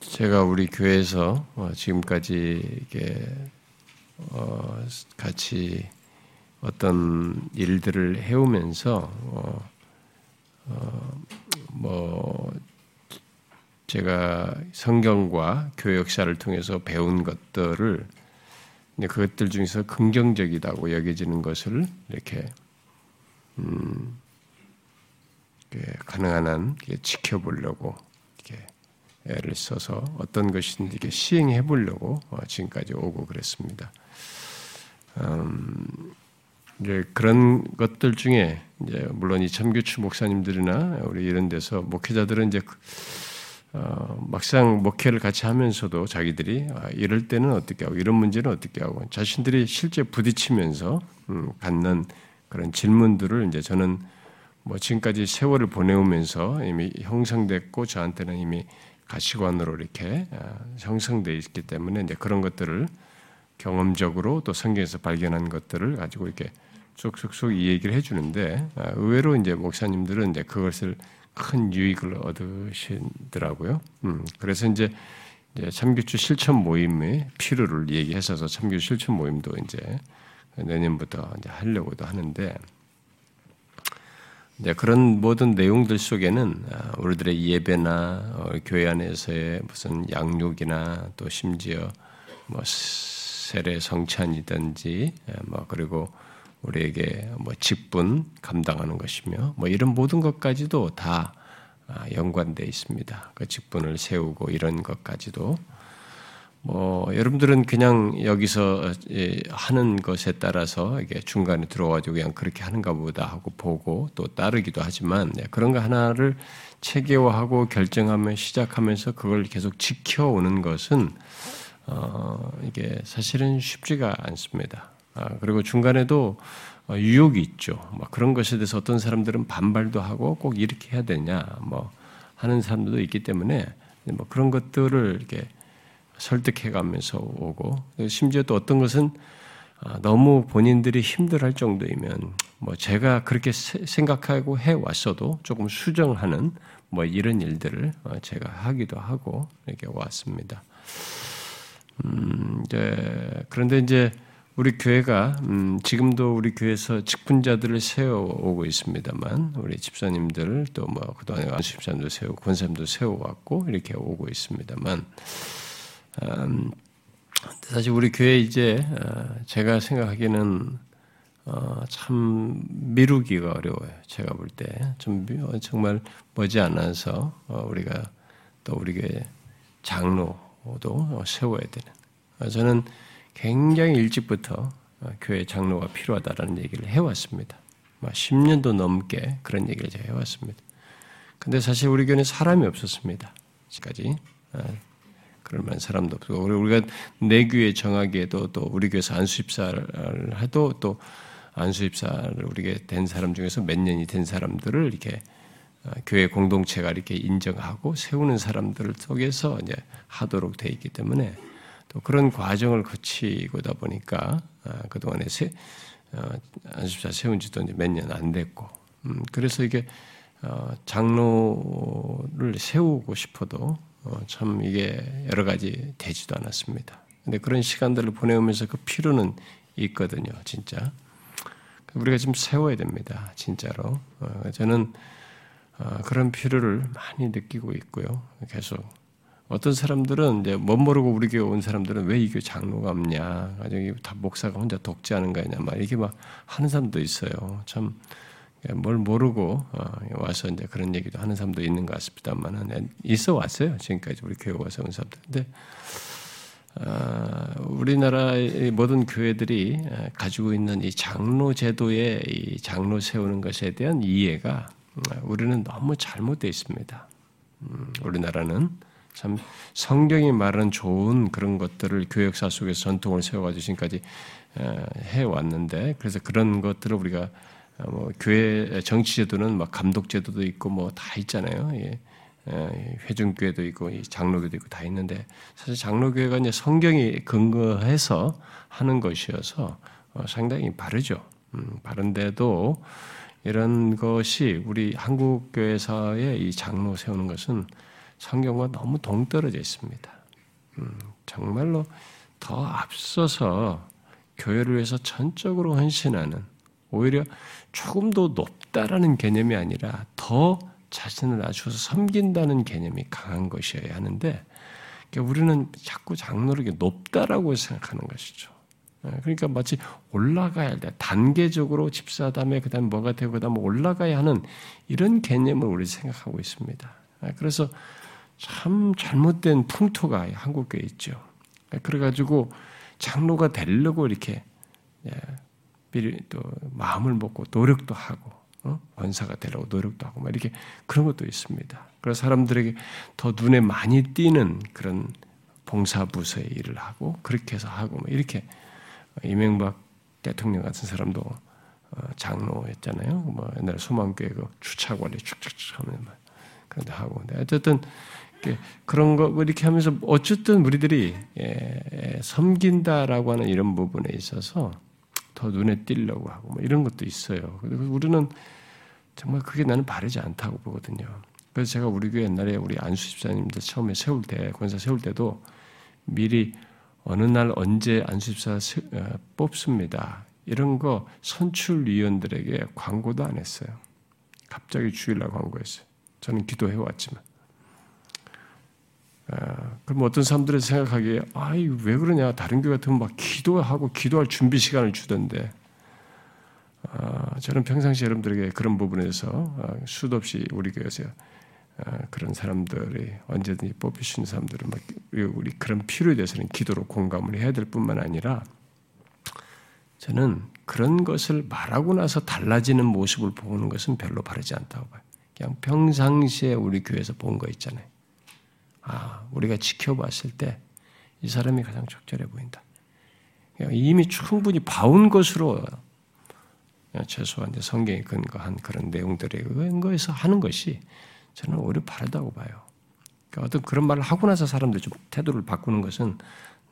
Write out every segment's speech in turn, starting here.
제가 우리 교회에서 어, 지금까지 이게 어, 같이 어떤 일들을 해오면서 어, 어, 뭐 제가 성경과 교회 역사를 통해서 배운 것들을 그것들 중에서 긍정적이다고 여겨지는 것을 이렇게 음, 가능한 한 지켜보려고 를 써서 어떤 것인지 이렇게 시행해 보려고 어, 지금까지 오고 그랬습니다. 음, 이제 그런 것들 중에 이제 물론 이 참교추 목사님들이나 우리 이런 데서 목회자들은 이제 어, 막상 목회를 같이 하면서도 자기들이 아, 이럴 때는 어떻게 하고 이런 문제는 어떻게 하고 자신들이 실제 부딪히면서 음, 갖는 그런 질문들을 이제 저는 뭐 지금까지 세월을 보내오면서 이미 형성됐고 저한테는 이미 가시관으로 이렇게 아, 형성돼 있기 때문에 이제 그런 것들을 경험적으로 또 성경에서 발견한 것들을 가지고 이렇게 쏙쏙쏙 이 얘기를 해주는데 아, 의외로 이제 목사님들은 이제 그것을 큰 유익을 얻으시더라고요. 음, 그래서 이제, 참교주 실천 모임의 필요를 얘기해서 참교주 실천 모임도 이제 내년부터 이제 하려고도 하는데 이제 그런 모든 내용들 속에는 아, 우리들의 예배나 어, 교회 안에서의 무슨 양육이나 또 심지어 뭐 세례 성찬이든지 예, 뭐 그리고 우리에게 뭐 직분 감당하는 것이며 뭐 이런 모든 것까지도 다 아, 연관되어 있습니다. 그 직분을 세우고 이런 것까지도 뭐 여러분들은 그냥 여기서 예, 하는 것에 따라서 이게 중간에 들어가지고 그냥 그렇게 하는가 보다 하고 보고 또 따르기도 하지만 네, 그런 거 하나를 체계화하고 결정하며 시작하면서 그걸 계속 지켜오는 것은 어 이게 사실은 쉽지가 않습니다. 아, 그리고 중간에도 어, 유혹이 있죠. 뭐 그런 것에 대해서 어떤 사람들은 반발도 하고 꼭 이렇게 해야 되냐 뭐 하는 사람들도 있기 때문에 뭐 그런 것들을 이렇게 설득해가면서 오고 심지어 또 어떤 것은 아, 너무 본인들이 힘들할 정도이면 뭐 제가 그렇게 생각하고 해 왔어도 조금 수정하는 뭐 이런 일들을 어, 제가 하기도 하고 이렇게 왔습니다. 음, 이제 그런데 이제 우리 교회가 음, 지금도 우리 교회에서 직분자들을 세워오고 있습니다만 우리 집사님들 또 뭐 그동안에 안수 집사님도 세우고 권사님도 세워왔고 이렇게 오고 있습니다만 음, 사실 우리 교회 이제 어, 제가 생각하기에는 어, 참 미루기가 어려워요. 제가 볼 때 좀 정말 머지 않아서 어, 우리가 또 우리 교회 장로도 세워야 되는. 저는 굉장히 일찍부터 교회 장로가 필요하다라는 얘기를 해왔습니다. 10년도 넘게 그런 얘기를 제가 해왔습니다. 근데 사실 우리 교회는 사람이 없었습니다. 지금까지. 그럴 만한 사람도 없고. 우리가 내 교회 정하기에도 또 우리 교회에서 안수입사를 해도 또 안수입사를 우리게 된 사람 중에서 몇 년이 된 사람들을 이렇게 어, 교회 공동체가 이렇게 인정하고 세우는 사람들 속에서 이제 하도록 돼 있기 때문에 또 그런 과정을 거치고다 보니까 어, 그동안에 세, 어, 안수입사 세운 지도 이제 몇 년 안 됐고. 음, 그래서 이게 장로를 세우고 싶어도 어, 참 이게 여러 가지 되지도 않았습니다. 근데 그런 시간들을 보내오면서 그 필요는 있거든요, 진짜. 우리가 좀 세워야 됩니다, 진짜로. 어, 저는 어, 그런 필요를 많이 느끼고 있고요, 계속. 어떤 사람들은 이제 못 모르고 우리 교회 온 사람들은 왜 이 교회 장로가 없냐, 가지고 다 목사가 혼자 독재하는 거냐, 막 이렇게 막 하는 사람도 있어요. 참 뭘 모르고 어, 와서 이제 그런 얘기도 하는 사람도 있는 것 같습니다만은 있어 왔어요 지금까지 우리 교회 와서 온 사람들. 근데 어, 우리나라의 모든 교회들이 어, 가지고 있는 이 장로 제도의 이 장로 세우는 것에 대한 이해가 우리는 너무 잘못되어 있습니다. 음, 우리나라는 참 성경이 말하는 좋은 그런 것들을 교역사 속에서 전통을 세워가지고 지금까지 해 왔는데 그래서 그런 것들을 우리가 어, 뭐 교회 정치 제도는 막 감독 제도도 있고 뭐 다 있잖아요. 예. 예. 회중교회도 있고 장로교도 있고 다 있는데 사실 장로교회가 이제 성경이 근거해서 하는 것이어서 어, 상당히 바르죠. 음, 바른데도 이런 것이 우리 한국 교회사의 이 장로 세우는 것은 성경과 너무 동떨어져 있습니다. 음, 정말로 더 앞서서 교회를 위해서 전적으로 헌신하는 오히려 조금 더 높다라는 개념이 아니라 더 자신을 낮춰서 섬긴다는 개념이 강한 것이어야 하는데 그러니까 우리는 자꾸 장로를 높다라고 생각하는 것이죠. 예, 그러니까 마치 올라가야 돼. 단계적으로 집사다음에 그다음 뭐가 되고 그다음 올라가야 하는 이런 개념을 우리 생각하고 있습니다. 예, 그래서 참 잘못된 풍토가 한국에 있죠. 예, 그래가지고 장로가 되려고 이렇게 또 마음을 먹고 노력도 하고 어? 원사가 되려고 노력도 하고 막 이렇게 그런 것도 있습니다. 그래서 사람들에게 더 눈에 많이 띄는 그런 봉사 부서의 일을 하고 그렇게 해서 하고 이렇게 이명박 대통령 같은 사람도 어, 장로였잖아요. 뭐 옛날 소망교회 그 주차 관리 축축축 하면 그런데 하고 근데 어쨌든 그런 거 이렇게 하면서 어쨌든 우리들이 예, 섬긴다라고 하는 이런 부분에 있어서 더 눈에 띄려고 하고 뭐 이런 것도 있어요. 그래서 우리는 정말 그게 나는 바르지 않다고 보거든요. 그래서 제가 우리 교회 옛날에 우리 안수 집사님들 처음에 세울 때 권사 세울 때도 미리 어느 날 언제 안수집사 어, 뽑습니다. 이런 거 선출위원들에게 광고도 안 했어요. 갑자기 주일날 광고했어요. 저는 기도해 왔지만. 어, 그럼 어떤 사람들은 생각하기에 아이 왜 그러냐 다른 교회 같으면 막 기도하고 기도할 준비 시간을 주던데 어, 저는 평상시 여러분들에게 그런 부분에서 수도 없이 우리 교회에서 어, 그런 사람들이 언제든지 있는 사람들은 우리 그런 필요에 대해서는 기도로 공감을 해야 될 뿐만 아니라 저는 그런 것을 말하고 나서 달라지는 모습을 보는 것은 별로 바르지 않다고 봐요. 그냥 평상시에 우리 교회에서 본 거 있잖아요. 아, 우리가 지켜봤을 때 이 사람이 가장 적절해 보인다. 이미 충분히 봐온 것으로 최소한 성경에 근거한 그런 내용들에 근거해서 하는 것이 저는 오히려 바르다고 봐요. 그러니까 어떤 그런 말을 하고 나서 사람들이 좀 태도를 바꾸는 것은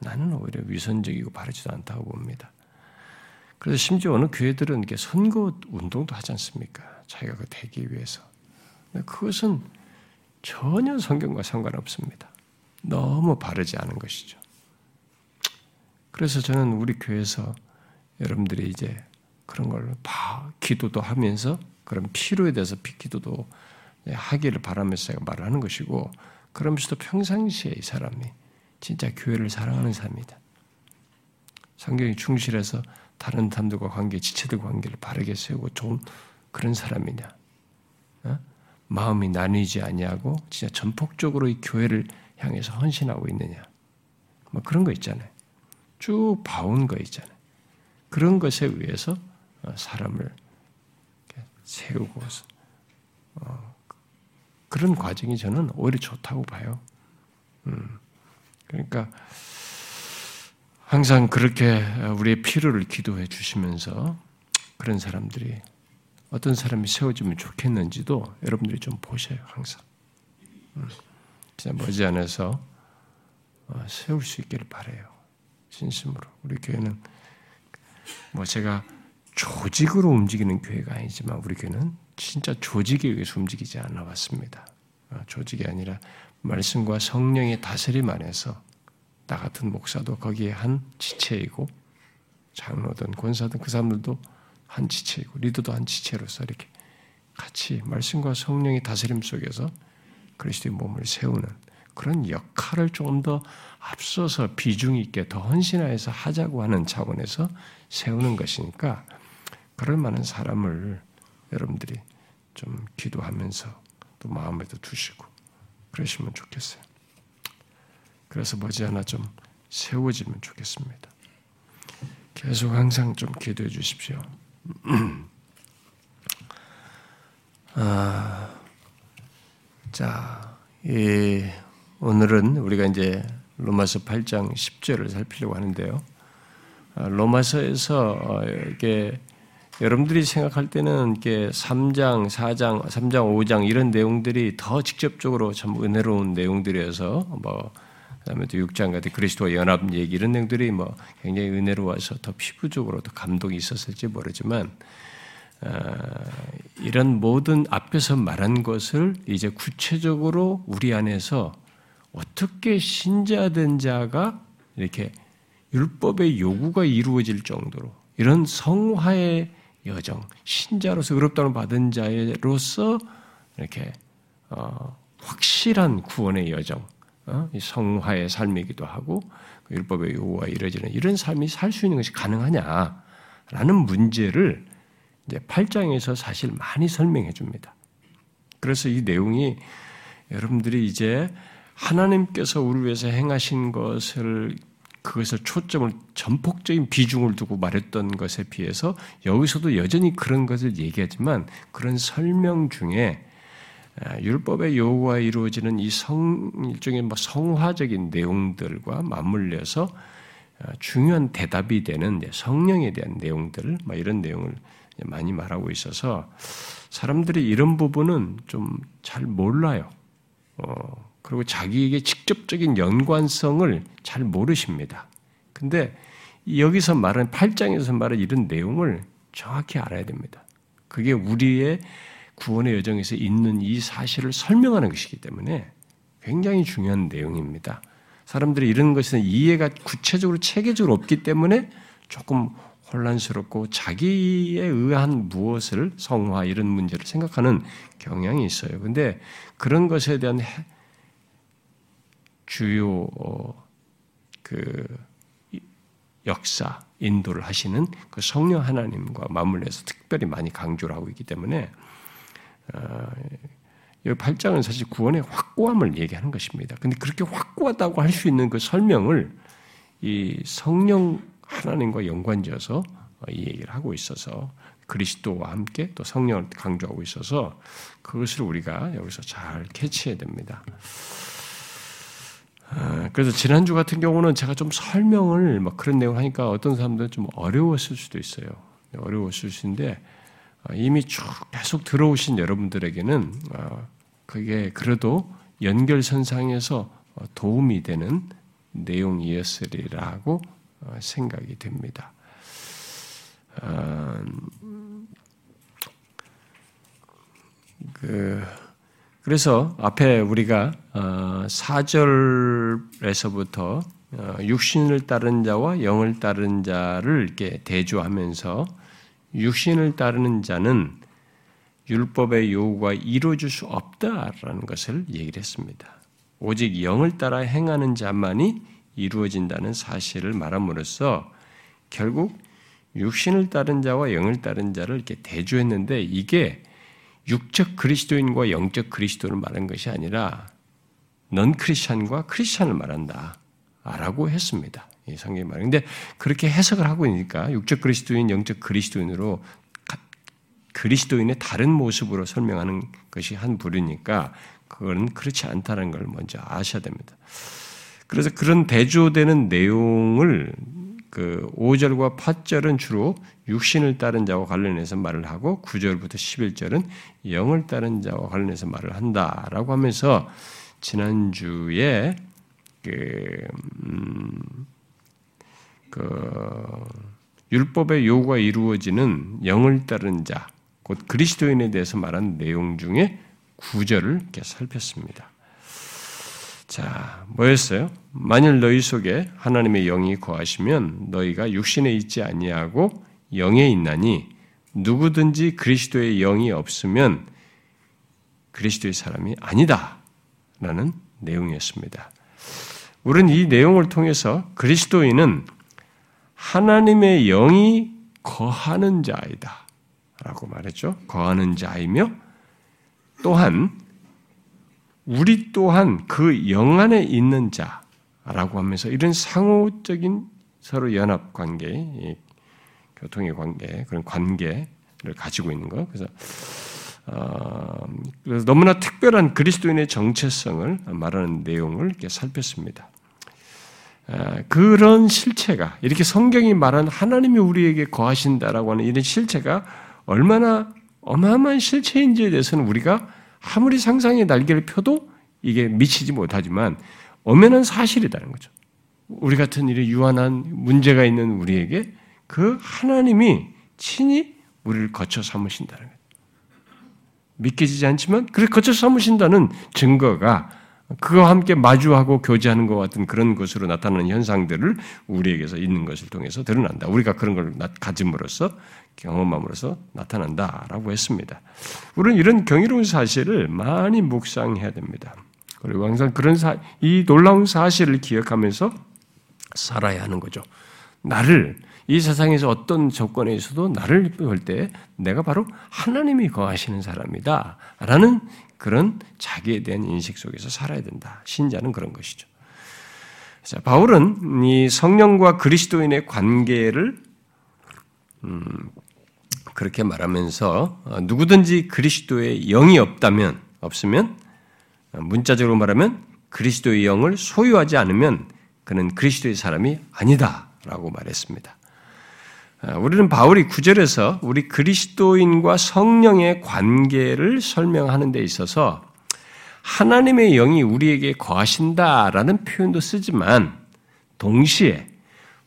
나는 오히려 위선적이고 바르지도 않다고 봅니다. 그래서 심지어 어느 교회들은 선거 운동도 하지 않습니까? 자기가 그 되기 위해서. 그것은 전혀 성경과 상관없습니다. 너무 바르지 않은 것이죠. 그래서 저는 우리 교회에서 여러분들이 이제 그런 걸 봐, 기도도 하면서 그런 필요에 대해서 기도도 네, 하기를 바라면서 제가 말을 하는 것이고 그러면서도 평상시에 이 사람이 진짜 교회를 사랑하는 사람이다. 성경이 충실해서 다른 사람들과 관계, 지체들 관계를 바르게 세우고 좋은 그런 사람이냐. 어? 마음이 나뉘지 아니하고 진짜 전폭적으로 이 교회를 향해서 헌신하고 있느냐. 뭐 그런 거 있잖아요. 쭉 봐온 거 있잖아요. 그런 것에 의해서 어, 사람을 세우고 어, 그런 과정이 저는 오히려 좋다고 봐요. 음, 그러니까 항상 그렇게 우리의 필요를 기도해 주시면서 그런 사람들이 어떤 사람이 세워지면 좋겠는지도 여러분들이 좀 보셔요, 항상. 음, 진짜 머지않아서 어, 세울 수 있기를 바래요. 진심으로. 우리 교회는 뭐 제가 조직으로 움직이는 교회가 아니지만 우리 교회는 진짜 조직에 의해서 움직이지 않아 왔습니다. 어, 조직이 아니라 말씀과 성령의 다스림 안에서 나 같은 목사도 거기에 한 지체이고 장로든 권사든 그 사람들도 한 지체이고 리더도 한 지체로서 이렇게 같이 말씀과 성령의 다스림 속에서 그리스도의 몸을 세우는 그런 역할을 좀더 앞서서 비중 있게 더 헌신하여서 하자고 하는 차원에서 세우는 것이니까 그럴 만한 사람을 여러분들이 좀 기도하면서 또 마음에도 두시고 그러시면 좋겠어요. 그래서 머지않아 좀 세워지면 좋겠습니다. 계속 항상 좀 기도해 주십시오. 아, 자, 이, 오늘은 우리가 이제 로마서 8장 10절을 살피려고 하는데요. 아, 로마서에서 어, 이게 여러분들이 생각할 때는 이게 3장, 4장, 3장, 5장 이런 내용들이 더 직접적으로 참 은혜로운 내용들이어서 뭐 그다음에 또 6장 같은 그리스도와 연합 얘기 이런 내용들이 뭐 굉장히 은혜로워서 더 피부적으로 더 감동이 있었을지 모르지만 이런 모든 앞에서 말한 것을 이제 구체적으로 우리 안에서 어떻게 신자된 자가 이렇게 율법의 요구가 이루어질 정도로 이런 성화의 여정, 신자로서 의롭다는 받은 자로서 이렇게 어, 확실한 구원의 여정, 어, 성화의 삶이기도 하고 그 율법의 요구가 이루어지는 이런 삶이 살 수 있는 것이 가능하냐라는 문제를 이제 8장에서 사실 많이 설명해 줍니다. 그래서 이 내용이 여러분들이 이제 하나님께서 우리 위해서 행하신 것을 그것을 초점을 전폭적인 비중을 두고 말했던 것에 비해서 여기서도 여전히 그런 것을 얘기하지만 그런 설명 중에 아, 율법의 요구가 이루어지는 이 성, 일종의 뭐 성화적인 내용들과 맞물려서 아, 중요한 대답이 되는 성령에 대한 내용들, 뭐 이런 내용을 많이 말하고 있어서 사람들이 이런 부분은 좀 잘 몰라요. 어, 그리고 자기에게 직접적인 연관성을 잘 모르십니다. 근데 여기서 말하는 8장에서 말하는 이런 내용을 정확히 알아야 됩니다. 그게 우리의 구원의 여정에서 있는 이 사실을 설명하는 것이기 때문에 굉장히 중요한 내용입니다. 사람들이 이런 것은 이해가 구체적으로 체계적으로 없기 때문에 조금 혼란스럽고 자기에 의한 무엇을 성화 이런 문제를 생각하는 경향이 있어요. 근데 그런 것에 대한 주요 어, 그 역사 인도를 하시는 그 성령 하나님과 맞물려서 특별히 많이 강조를 하고 있기 때문에 어, 이 8장은 사실 구원의 확고함을 얘기하는 것입니다. 근데 그렇게 확고하다고 할 수 있는 그 설명을 이 성령 하나님과 연관지어서 이 얘기를 하고 있어서 그리스도와 함께 또 성령을 강조하고 있어서 그것을 우리가 여기서 잘 캐치해야 됩니다. 아, 그래서 지난주 같은 경우는 제가 좀 설명을 막 그런 내용을 하니까 어떤 사람들은 좀 어려웠을 수도 있어요. 어려웠을 수 있는데 아, 이미 쭉 계속 들어오신 여러분들에게는 아, 그게 그래도 연결선상에서 어, 도움이 되는 내용이었으리라고 어, 생각이 됩니다. 그 그래서 앞에 우리가 4절에서부터 어, 어, 육신을 따른 자와 영을 따른 자를 이렇게 대조하면서 육신을 따르는 자는 율법의 요구가 이루어질 수 없다라는 것을 얘기를 했습니다. 오직 영을 따라 행하는 자만이 이루어진다는 사실을 말함으로써 결국 육신을 따른 자와 영을 따른 자를 이렇게 대조했는데 이게 육적 그리스도인과 영적 그리스도를 말한 것이 아니라 넌 크리스찬과 크리스찬을 말한다. 라고 했습니다. 이 성경이 말. 근데 그렇게 해석을 하고 있으니까 육적 그리스도인, 영적 그리스도인으로 그리스도인의 다른 모습으로 설명하는 것이 한 부류니까 그건 그렇지 않다는 걸 먼저 아셔야 됩니다. 그래서 그런 대조되는 내용을 그 5절과 8절은 주로 육신을 따른 자와 관련해서 말을 하고 9절부터 11절은 영을 따른 자와 관련해서 말을 한다라고 하면서 지난주에 그, 음, 그 율법의 요구가 이루어지는 영을 따른 자, 곧 그리스도인에 대해서 말한 내용 중에 9절을 이렇게 살폈습니다. 자, 뭐였어요? 만일 너희 속에 하나님의 영이 거하시면 너희가 육신에 있지 아니하고 영에 있나니 누구든지 그리스도의 영이 없으면 그리스도의 사람이 아니다 라는 내용이었습니다. 우리는 이 내용을 통해서 그리스도인은 하나님의 영이 거하는 자이다. 라고 말했죠. 거하는 자이며 또한 우리 또한 그 영 안에 있는 자라고 하면서 이런 상호적인 서로 연합 관계, 교통의 관계, 그런 관계를 가지고 있는 거. 그래서, 어, 그래서 너무나 특별한 그리스도인의 정체성을 말하는 내용을 이렇게 살폈습니다. 어, 그런 실체가 이렇게 성경이 말한 하나님이 우리에게 거하신다라고 하는 이런 실체가 얼마나 어마어마한 실체인지에 대해서는 우리가 아무리 상상의 날개를 펴도 이게 미치지 못하지만 엄연한 사실이라는 거죠. 우리 같은 일에 유한한 문제가 있는 우리에게 그 하나님이 친히 우리를 거쳐 삼으신다는 거예요. 믿겨지지 않지만 그래 거쳐 삼으신다는 증거가 그와 함께 마주하고 교제하는 것 같은 그런 것으로 나타나는 현상들을 우리에게서 있는 것을 통해서 드러난다. 우리가 그런 걸 가짐으로써 경험함으로써 나타난다라고 했습니다. 우리는 이런 경이로운 사실을 많이 묵상해야 됩니다. 그리고 항상 그런 사, 이 놀라운 사실을 기억하면서 살아야 하는 거죠. 나를 이 세상에서 어떤 조건에 있어도 나를 볼 때 내가 바로 하나님이 거하시는 사람이다. 라는 그런 자기에 대한 인식 속에서 살아야 된다. 신자는 그런 것이죠. 자, 바울은 이 성령과 그리스도인의 관계를 음, 그렇게 말하면서 어, 누구든지 그리스도의 영이 없다면 없으면 문자적으로 말하면 그리스도의 영을 소유하지 않으면 그는 그리스도의 사람이 아니다라고 말했습니다. 어, 우리는 바울이 구절에서 우리 그리스도인과 성령의 관계를 설명하는 데 있어서 하나님의 영이 우리에게 거하신다라는 표현도 쓰지만 동시에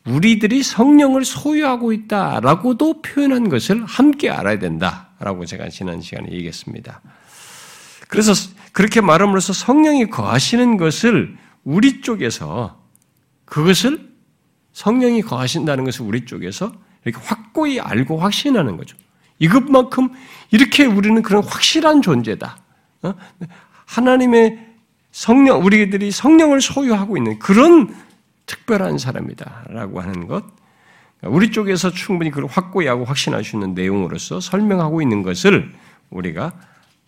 우리들이 성령을 소유하고 있다라고도 표현한 것을 함께 알아야 된다라고 제가 지난 시간에 얘기했습니다. 그래서 그렇게 말함으로써 성령이 거하시는 것을 우리 쪽에서 그것을 성령이 거하신다는 것을 우리 쪽에서 이렇게 확고히 알고 확신하는 거죠. 이것만큼 이렇게 우리는 그런 확실한 존재다. 어? 하나님의 성령, 우리들이 성령을 소유하고 있는 그런 특별한 사람이다라고 하는 것, 우리 쪽에서 충분히 그걸 확고히 하고 확신할 수 있는 내용으로서 설명하고 있는 것을 우리가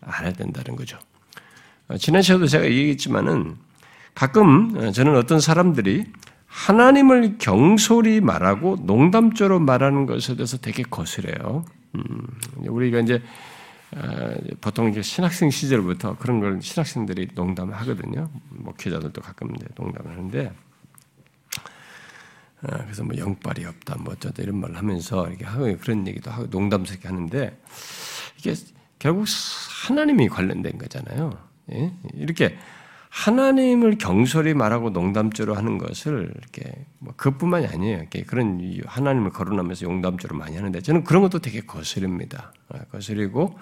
알아야 된다는 거죠. 어, 지난 시간에도 제가 얘기했지만은 가끔 어, 저는 어떤 사람들이 하나님을 경솔히 말하고 농담조로 말하는 것에 대해서 되게 거슬해요. 음, 우리가 이제 어, 보통 이제 신학생 시절부터 그런 걸 신학생들이 농담을 하거든요. 목회자들도 가끔 농담을 하는데, 어, 그래서 뭐 영빨이 없다, 뭐 어쩌다 이런 말을 하면서 이렇게 하고 그런 얘기도 하고 농담스럽게 하는데 이게 결국 하나님이 관련된 거잖아요. 예? 이렇게 하나님을 경솔히 말하고 농담조로 하는 것을 이렇게 뭐 그뿐만이 아니에요. 이렇게 그런 하나님을 거론하면서 용담조로 많이 하는데 저는 그런 것도 되게 거스립니다. 아, 거스리고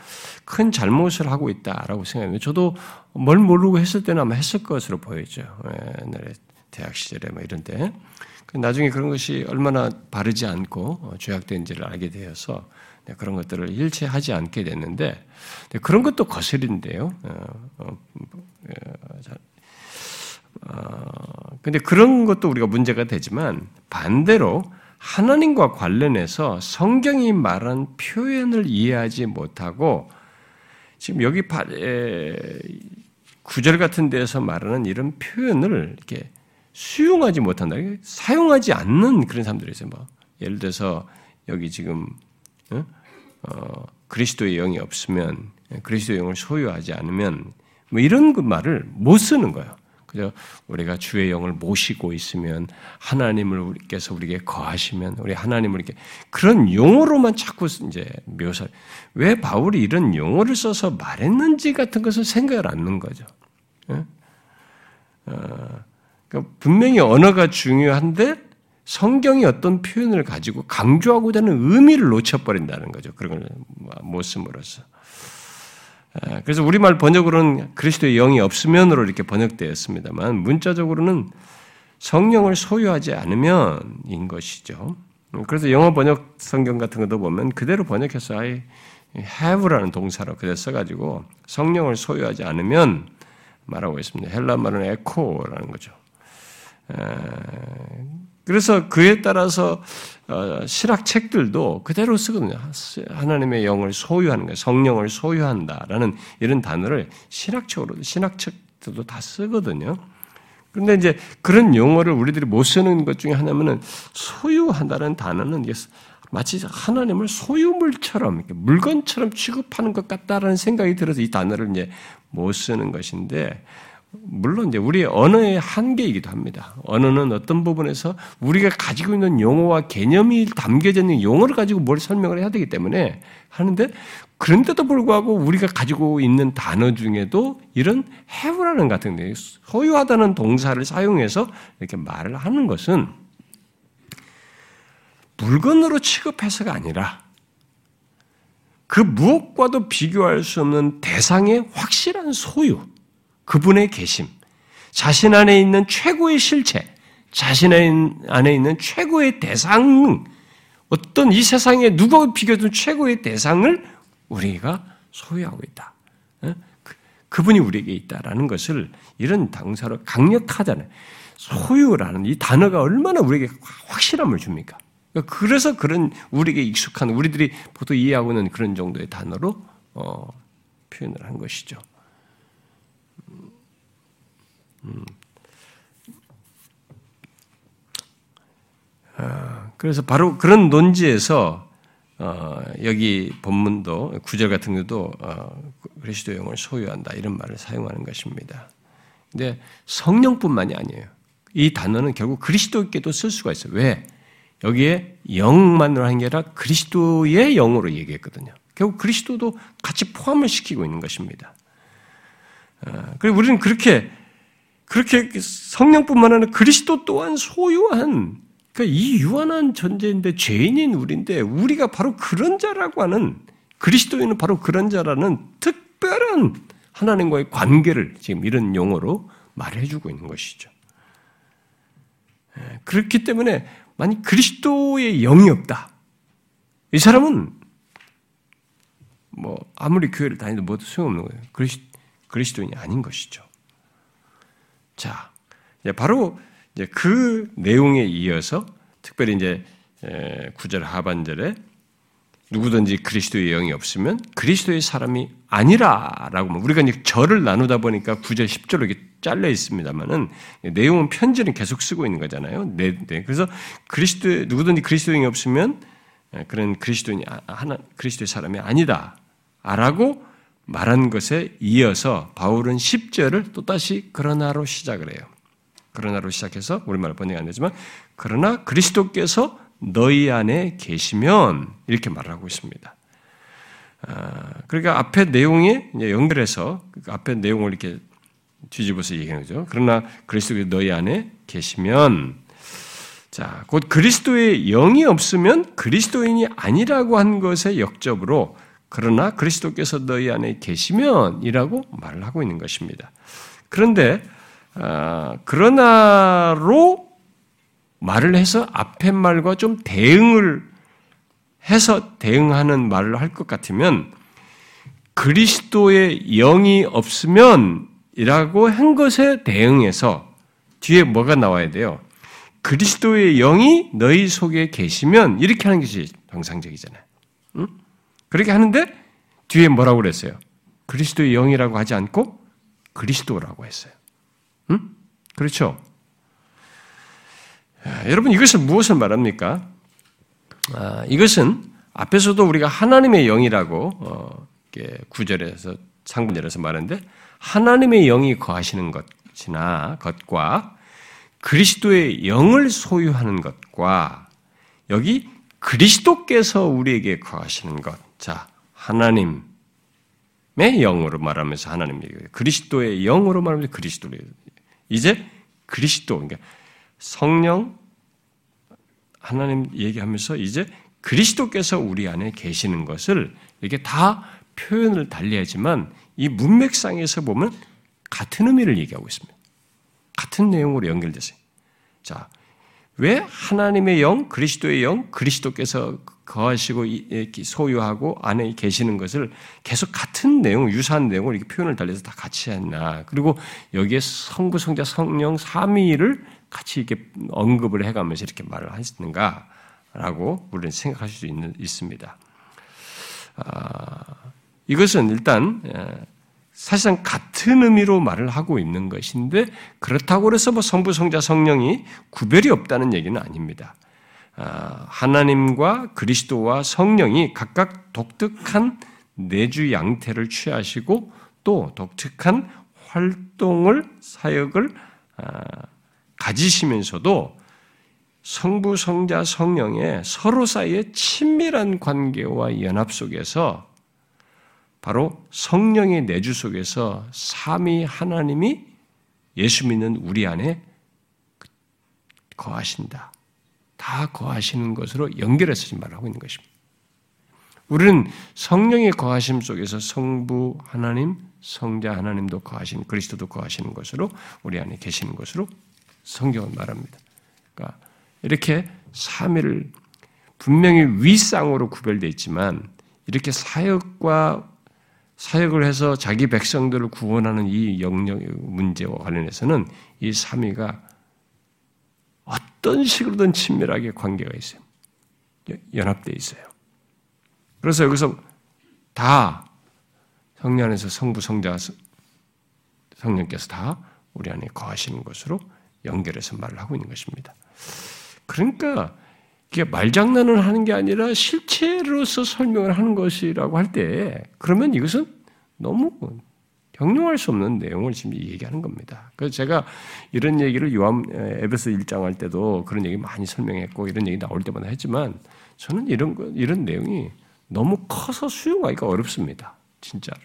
큰 잘못을 하고 있다라고 생각합니다. 저도 뭘 모르고 했을 때는 아마 했을 것으로 보이죠. 예, 옛날에 대학 시절에 뭐 이런 때. 그 나중에 그런 것이 얼마나 바르지 않고 어, 죄악된지를 알게 되어서 그런 것들을 일체 하지 않게 됐는데 그런 것도 거슬인데요. 어, 어, 어, 근데 그런 것도 우리가 문제가 되지만 반대로 하나님과 관련해서 성경이 말한 표현을 이해하지 못하고 지금 여기 구절 같은 데서 말하는 이런 표현을 이렇게 수용하지 못한다, 사용하지 않는 그런 사람들이 있어요. 뭐 예를 들어서 여기 지금 어, 그리스도의 영이 없으면 그리스도의 영을 소유하지 않으면 뭐 이런 그 말을 못 쓰는 거예요. 그죠? 우리가 주의 영을 모시고 있으면 하나님을 우리께서 우리에게 거하시면 우리 하나님을 이렇게 그런 용어로만 자꾸 이제 묘사. 왜 바울이 이런 용어를 써서 말했는지 같은 것을 생각을 않는 거죠. 예? 어, 그러니까 분명히 언어가 중요한데 성경이 어떤 표현을 가지고 강조하고자 하는 의미를 놓쳐버린다는 거죠. 그런 걸 못 씀으로써. 그래서 우리말 번역으로는 그리스도의 영이 없으면으로 이렇게 번역되었습니다만 문자적으로는 성령을 소유하지 않으면인 것이죠. 그래서 영어 번역 성경 같은 것도 보면 그대로 번역해서 아예 have라는 동사로 그대로 써가지고 성령을 소유하지 않으면 말하고 있습니다. 헬라 말은 에코라는 거죠. 그래서 그에 따라서 어, 실학 책들도 그대로 쓰거든요. 하나님의 영을 소유하는 거, 성령을 소유한다라는 이런 단어를 신학적으로 신학 책들도 다 쓰거든요. 그런데 이제 그런 용어를 우리들이 못 쓰는 것 중에 하나는 소유한다는 단어는 마치 하나님을 소유물처럼 물건처럼 취급하는 것 같다라는 생각이 들어서 이 단어를 이제 못 쓰는 것인데 물론 이제 우리의 언어의 한계이기도 합니다. 언어는 어떤 부분에서 우리가 가지고 있는 용어와 개념이 담겨져 있는 용어를 가지고 뭘 설명을 해야 되기 때문에 하는데 그런데도 불구하고 우리가 가지고 있는 단어 중에도 이런 해부라는 같은 데 소유하다는 동사를 사용해서 이렇게 말을 하는 것은 물건으로 취급해서가 아니라 그 무엇과도 비교할 수 없는 대상의 확실한 소유, 그분의 계심, 자신 안에 있는 최고의 실체, 자신 안에 있는 최고의 대상, 어떤 이 세상에 누가 비교든 최고의 대상을 우리가 소유하고 있다. 어? 그, 그분이 우리에게 있다라는 것을 이런 당사로 강력하잖아요. 소유라는 이 단어가 얼마나 우리에게 확실함을 줍니까? 그러니까 그래서 그런 우리에게 익숙한 우리들이 보통 이해하고 있는 그런 정도의 단어로 어, 표현을 한 것이죠. 음. 아, 그래서 바로 그런 논지에서 어, 여기 본문도 구절 같은 것도 어, 그리스도 영을 소유한다 이런 말을 사용하는 것입니다. 근데 성령뿐만이 아니에요. 이 단어는 결국 그리스도께도 쓸 수가 있어요. 왜? 여기에 영만으로 하는 게 아니라 그리스도의 영으로 얘기했거든요. 결국 그리스도도 같이 포함을 시키고 있는 것입니다. 어, 그리고 우리는 그렇게 그렇게 성령뿐만 아니라 그리스도 또한 소유한 그러니까 이 유한한 존재인데 죄인인 우리인데 우리가 바로 그런 자라고 하는 그리스도인은 바로 그런 자라는 특별한 하나님과의 관계를 지금 이런 용어로 말해주고 있는 것이죠. 예, 그렇기 때문에 만약 그리스도의 영이 없다. 이 사람은 뭐 아무리 교회를 다니도 모두 소용없는 거예요. 그리스, 그리스도인이 아닌 것이죠. 자, 바로 이제 그 내용에 이어서 특별히 이제 구절 하반절에 누구든지 그리스도의 영이 없으면 그리스도의 사람이 아니라라고 우리가 이제 절을 나누다 보니까 구절 10절로 이렇게 잘려 있습니다만은 내용은 편지는 계속 쓰고 있는 거잖아요. 네, 네. 그래서 그리스도 누구든지 그리스도인이 없으면 그런 그리스도인이 아, 하나 그리스도의 사람이 아니다라고 말한 것에 이어서 바울은 10절을 또 다시 그러나로 시작을 해요. 그러나로 시작해서 우리말 번역이 안 되지만 그러나 그리스도께서 너희 안에 계시면 이렇게 말하고 있습니다. 아, 그러니까 앞에 내용에 연결해서 그 앞에 내용을 이렇게 뒤집어서 얘기하는 거죠. 그러나 그리스도께서 너희 안에 계시면 자, 곧 그리스도의 영이 없으면 그리스도인이 아니라고 한 것의 역접으로 그러나 그리스도께서 너희 안에 계시면이라고 말을 하고 있는 것입니다. 그런데 아, 그러나로 말을 해서 앞에 말과 좀 대응을 해서 대응하는 말을 할 것 같으면 그리스도의 영이 없으면 이라고 한 것에 대응해서 뒤에 뭐가 나와야 돼요? 그리스도의 영이 너희 속에 계시면 이렇게 하는 것이 정상적이잖아요. 응? 그렇게 하는데 뒤에 뭐라고 그랬어요? 그리스도의 영이라고 하지 않고 그리스도라고 했어요. 응? 그렇죠? 여러분 이것을 무엇을 말합니까? 아, 이것은 앞에서도 우리가 하나님의 영이라고 어, 구절에서 상분절에서 말하는데 하나님의 영이 거하시는 것이나 것과 그리스도의 영을 소유하는 것과 여기 그리스도께서 우리에게 거하시는 것. 자, 하나님의 영으로 말하면서 하나님 얘기 그리스도의 영으로 말하면서 그리스도를 이제 그리스도 그러니까 성령 하나님 얘기하면서 이제 그리스도께서 우리 안에 계시는 것을 이렇게 다 표현을 달리하지만 이 문맥상에서 보면 같은 의미를 얘기하고 있습니다. 같은 내용으로 연결됐어요. 자, 왜 하나님의 영, 그리스도의 영, 그리스도께서 거하시고 소유하고 안에 계시는 것을 계속 같은 내용, 유사한 내용을 이렇게 표현을 달려서 다 같이 했나. 그리고 여기에 성부, 성자, 성령, 삼위를 같이 이렇게 언급을 해가면서 이렇게 말을 하셨는가라고 우리는 생각하실 수 있는, 있습니다. 아, 이것은 일단 예, 사실상 같은 의미로 말을 하고 있는 것인데 그렇다고 해서 뭐 성부, 성자, 성령이 구별이 없다는 얘기는 아닙니다. 아, 하나님과 그리스도와 성령이 각각 독특한 내주 양태를 취하시고 또 독특한 활동을 사역을 아, 가지시면서도 성부, 성자, 성령의 서로 사이의 친밀한 관계와 연합 속에서 바로 성령의 내주 속에서 삼위 하나님이 예수 믿는 우리 안에 거하신다. 다 거하시는 것으로 연결해서 말을 하고 있는 것입니다. 우리는 성령의 거하심 속에서 성부 하나님, 성자 하나님도 거하시는 그리스도도 거하시는 것으로 우리 안에 계시는 것으로 성경은 말합니다. 그러니까 이렇게 삼위를 분명히 위상으로 구별되어 있지만 이렇게 사역과 사역을 해서 자기 백성들을 구원하는 이 영역 문제와 관련해서는 이 삼위가 어떤 식으로든 친밀하게 관계가 있어요. 연합되어 있어요. 그래서 여기서 다 성령 안에서 성부, 성자, 성령께서 다 우리 안에 거하시는 것으로 연결해서 말을 하고 있는 것입니다. 그러니까 이게 말장난을 하는 게 아니라 실체로서 설명을 하는 것이라고 할 때 그러면 이것은 너무 경용할 수 없는 내용을 지금 얘기하는 겁니다. 그래서 제가 이런 얘기를 요한 에베소 1장 할 때도 그런 얘기 많이 설명했고 이런 얘기 나올 때마다 했지만 저는 이런 거, 이런 내용이 너무 커서 수용하기가 어렵습니다. 진짜로.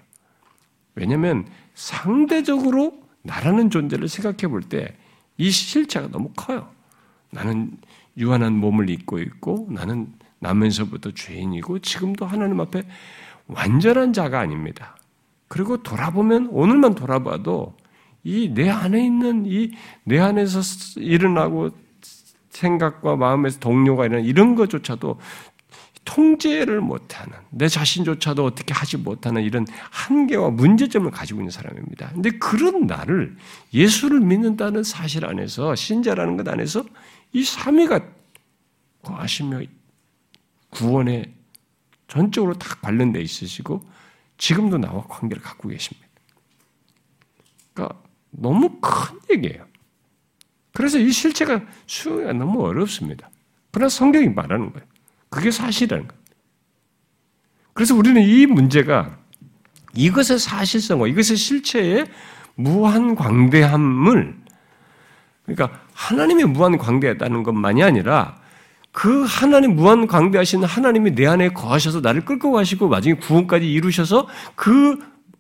왜냐하면 상대적으로 나라는 존재를 생각해 볼 때 이 실체가 너무 커요. 나는 유한한 몸을 입고 있고 나는 나면서부터 죄인이고 지금도 하나님 앞에 완전한 자가 아닙니다. 그리고 돌아보면 오늘만 돌아봐도 이 내 안에 있는 이 내 안에서 일어나고 생각과 마음에서 동료가 일어나 이런 것조차도 통제를 못하는 내 자신조차도 어떻게 하지 못하는 이런 한계와 문제점을 가지고 있는 사람입니다. 근데 그런 나를 예수를 믿는다는 사실 안에서 신자라는 것 안에서 이 삼위가 거하시며 구원에 전적으로 다 관련돼 있으시고 지금도 나와 관계를 갖고 계십니다. 그러니까 너무 큰 얘기예요. 그래서 이 실체가 수용이 너무 어렵습니다. 그러나 성경이 말하는 거예요. 그게 사실이라는 거예요. 그래서 우리는 이 문제가 이것의 사실성과 이것의 실체의 무한 광대함을 그러니까 하나님의 무한 광대하다는 것만이 아니라 그 하나님 무한 광대하신 하나님이 내 안에 거하셔서 나를 끌고 가시고 나중에 구원까지 이루셔서 그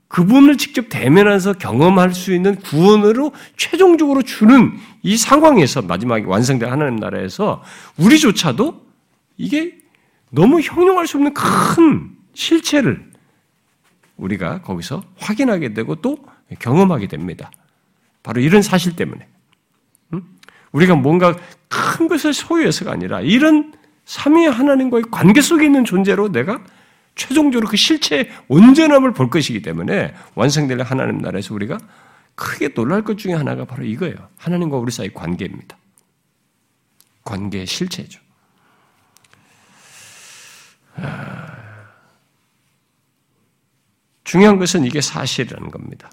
그분을 직접 대면해서 경험할 수 있는 구원으로 최종적으로 주는 이 상황에서 마지막에 완성된 하나님 나라에서 우리조차도 이게 너무 형용할 수 없는 큰 실체를 우리가 거기서 확인하게 되고 또 경험하게 됩니다. 바로 이런 사실 때문에. 우리가 뭔가 큰 것을 소유해서가 아니라 이런 삼위 하나님과의 관계 속에 있는 존재로 내가 최종적으로 그 실체의 온전함을 볼 것이기 때문에 완성될 하나님 나라에서 우리가 크게 놀랄 것 중에 하나가 바로 이거예요. 하나님과 우리 사이 관계입니다. 관계의 실체죠. 아, 중요한 것은 이게 사실이라는 겁니다.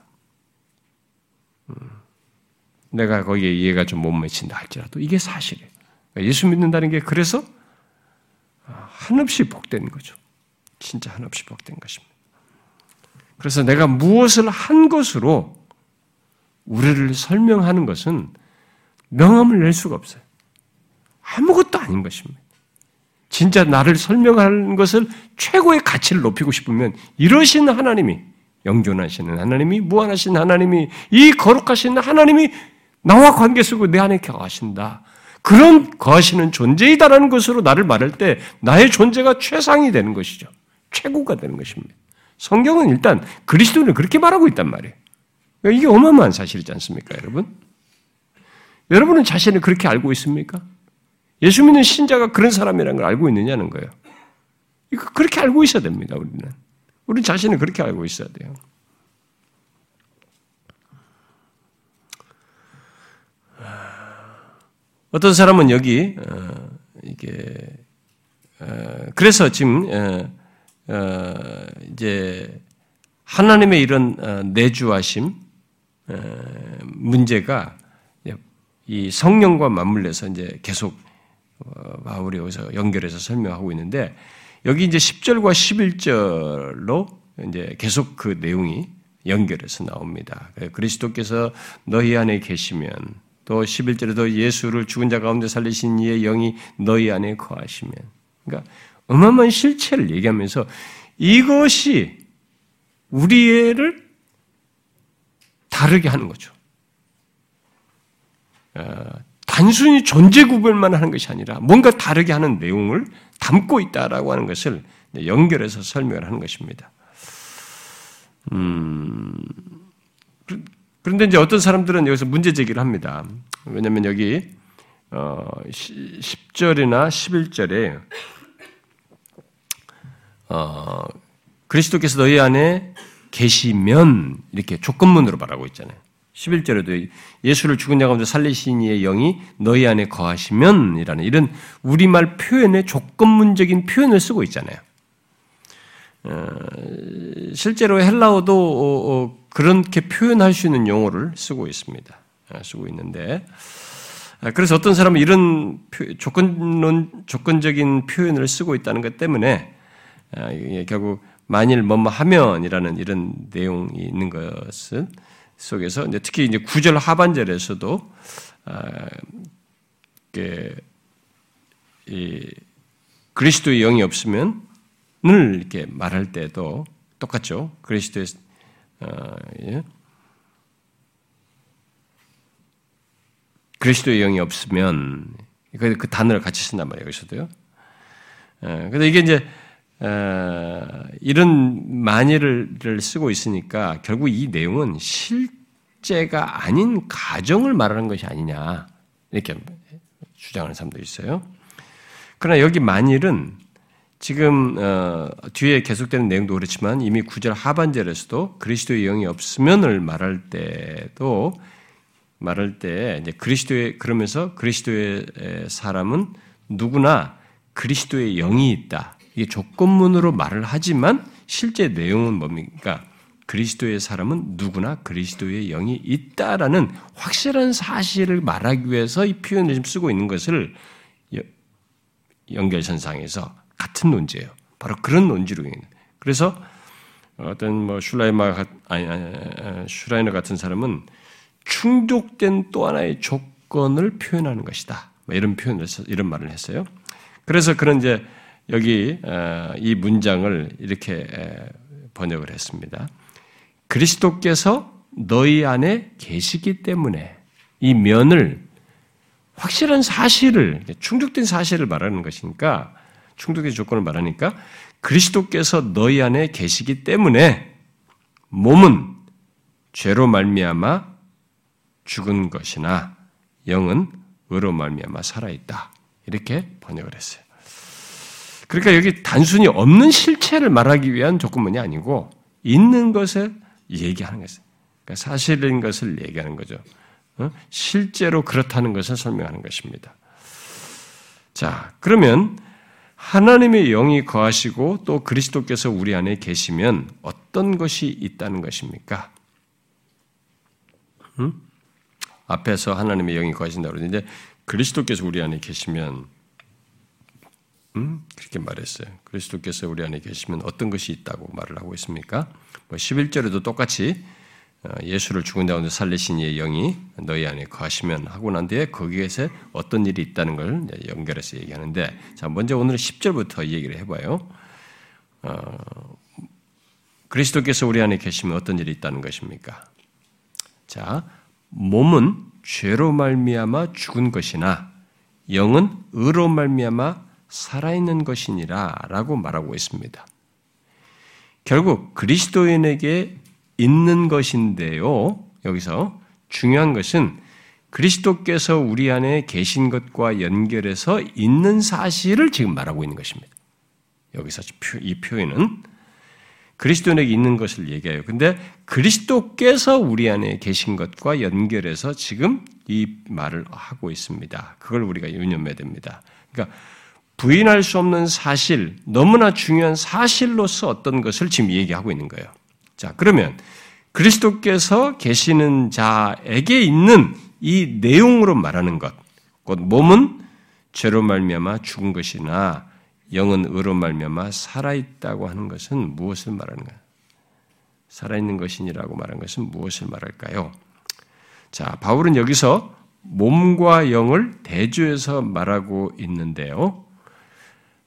음, 내가 거기에 이해가 좀못 맺힌다 할지라도 이게 사실이에요. 그러니까 예수 믿는다는 게 그래서 한없이 복된 거죠. 진짜 한없이 복된 것입니다. 그래서 내가 무엇을 한 것으로 우리를 설명하는 것은 명함을 낼 수가 없어요. 아무것도 아닌 것입니다. 진짜 나를 설명하는 것을 최고의 가치를 높이고 싶으면 이러신 하나님이 영존하시는 하나님이 무한하신 하나님이 이 거룩하신 하나님이 나와 관계 속에 내 안에 거하신다. 그런 거하시는 존재이다라는 것으로 나를 말할 때 나의 존재가 최상이 되는 것이죠. 최고가 되는 것입니다. 성경은 일단 그리스도는 그렇게 말하고 있단 말이에요. 이게 어마어마한 사실이지 않습니까, 여러분? 여러분은 자신을 그렇게 알고 있습니까? 예수 믿는 신자가 그런 사람이라는 걸 알고 있느냐는 거예요. 그렇게 알고 있어야 됩니다, 우리는. 우리 자신을 그렇게 알고 있어야 돼요. 어떤 사람은 여기 어, 이게 어, 그래서 지금 어, 이제 하나님의 이런 내주하심 문제가 이 성령과 맞물려서 이제 계속 어, 바울이 여기서 연결해서 설명하고 있는데 여기 이제 10절과 11절로 이제 계속 그 내용이 연결해서 나옵니다. 그리스도께서 너희 안에 계시면 또 11절에도 예수를 죽은 자 가운데 살리신 이의 영이 너희 안에 거하시면 그러니까 어마어마한 실체를 얘기하면서 이것이 우리를 다르게 하는 거죠. 어, 단순히 존재 구별만 하는 것이 아니라 뭔가 다르게 하는 내용을 담고 있다라고 하는 것을 연결해서 설명을 하는 것입니다. 음, 그런데 이제 어떤 사람들은 여기서 문제 제기를 합니다. 왜냐하면 여기 어, 10절이나 11절에 어, 그리스도께서 너희 안에 계시면 이렇게 조건문으로 말하고 있잖아요. 11절에도 예수를 죽은 자 가운데 살리신 이의 영이 너희 안에 거하시면 이라는 이런 우리말 표현의 조건문적인 표현을 쓰고 있잖아요. 어, 실제로 헬라어도 어, 어, 그렇게 표현할 수 있는 용어를 쓰고 있습니다. 쓰고 있는데 그래서 어떤 사람은 이런 조건론 조건적인 표현을 쓰고 있다는 것 때문에 결국 만일 뭐뭐 하면이라는 이런 내용이 있는 것은 속에서 특히 이제 구절 하반절에서도 이 그리스도의 영이 없으면 늘 이렇게 말할 때도 똑같죠. 그리스도의 어, 예. 그리스도의 영이 없으면 그, 그 단어를 같이 쓴단 말이에요. 여기서도요. 어, 근데 이게 이제 어, 이런 만일을 쓰고 있으니까 결국 이 내용은 실제가 아닌 가정을 말하는 것이 아니냐 이렇게 주장하는 사람도 있어요. 그러나 여기 만일은 지금 어, 뒤에 계속되는 내용도 그렇지만 이미 구절 하반절에서도 그리스도의 영이 없으면을 말할 때도 말할 때 이제 그리스도의 그러면서 그리스도의 사람은 누구나 그리스도의 영이 있다. 이게 조건문으로 말을 하지만 실제 내용은 뭡니까? 그리스도의 사람은 누구나 그리스도의 영이 있다라는 확실한 사실을 말하기 위해서 이 표현을 좀 쓰고 있는 것을 연결선상에서 같은 논지예요. 바로 그런 논지로 있는. 그래서 어떤 뭐 슐라이마 아니, 아니 슈라이너 같은 사람은 충족된 또 하나의 조건을 표현하는 것이다. 뭐 이런 표현을 이런 말을 했어요. 그래서 그런 이제 여기 이 문장을 이렇게 번역을 했습니다. 그리스도께서 너희 안에 계시기 때문에 이 면을 확실한 사실을 충족된 사실을 말하는 것이니까 충족의 조건을 말하니까 그리스도께서 너희 안에 계시기 때문에 몸은 죄로 말미암아 죽은 것이나 영은 의로 말미암아 살아 있다. 이렇게 번역을 했어요. 그러니까 여기 단순히 없는 실체를 말하기 위한 조건문이 아니고 있는 것을 얘기하는 것이에요. 그러니까 사실인 것을 얘기하는 거죠. 어? 실제로 그렇다는 것을 설명하는 것입니다. 자, 그러면 하나님의 영이 거하시고 또 그리스도께서 우리 안에 계시면 어떤 것이 있다는 것입니까? 음? 앞에서 하나님의 영이 거하신다고 그러는데 그리스도께서 우리 안에 계시면 음? 그렇게 말했어요. 그리스도께서 우리 안에 계시면 어떤 것이 있다고 말을 하고 있습니까? 뭐 11절에도 똑같이 어, 예수를 죽은 자가운데 살리신 이의 영이 너희 안에 거하시면 하고 난 뒤에 거기에서 어떤 일이 있다는 걸 연결해서 얘기하는데 자 먼저 오늘 10절부터 얘기를 해봐요. 어, 그리스도께서 우리 안에 계시면 어떤 일이 있다는 것입니까? 자 몸은 죄로 말미암아 죽은 것이나 영은 의로 말미암아 살아있는 것이니라라고 말하고 있습니다. 결국 그리스도인에게 있는 것인데요. 여기서 중요한 것은 그리스도께서 우리 안에 계신 것과 연결해서 있는 사실을 지금 말하고 있는 것입니다. 여기서 이 표현은 그리스도인에게 있는 것을 얘기해요. 근데 그리스도께서 우리 안에 계신 것과 연결해서 지금 이 말을 하고 있습니다. 그걸 우리가 유념해야 됩니다. 그러니까 부인할 수 없는 사실, 너무나 중요한 사실로서 어떤 것을 지금 얘기하고 있는 거예요. 자, 그러면 그리스도께서 계시는 자에게 있는 이 내용으로 말하는 것, 곧 몸은 죄로 말미암아 죽은 것이나 영은 의로 말미암아 살아 있다고 하는 것은 무엇을 말하는가? 살아 있는 것이니라고 말한 것은 무엇을 말할까요? 자, 바울은 여기서 몸과 영을 대조해서 말하고 있는데요.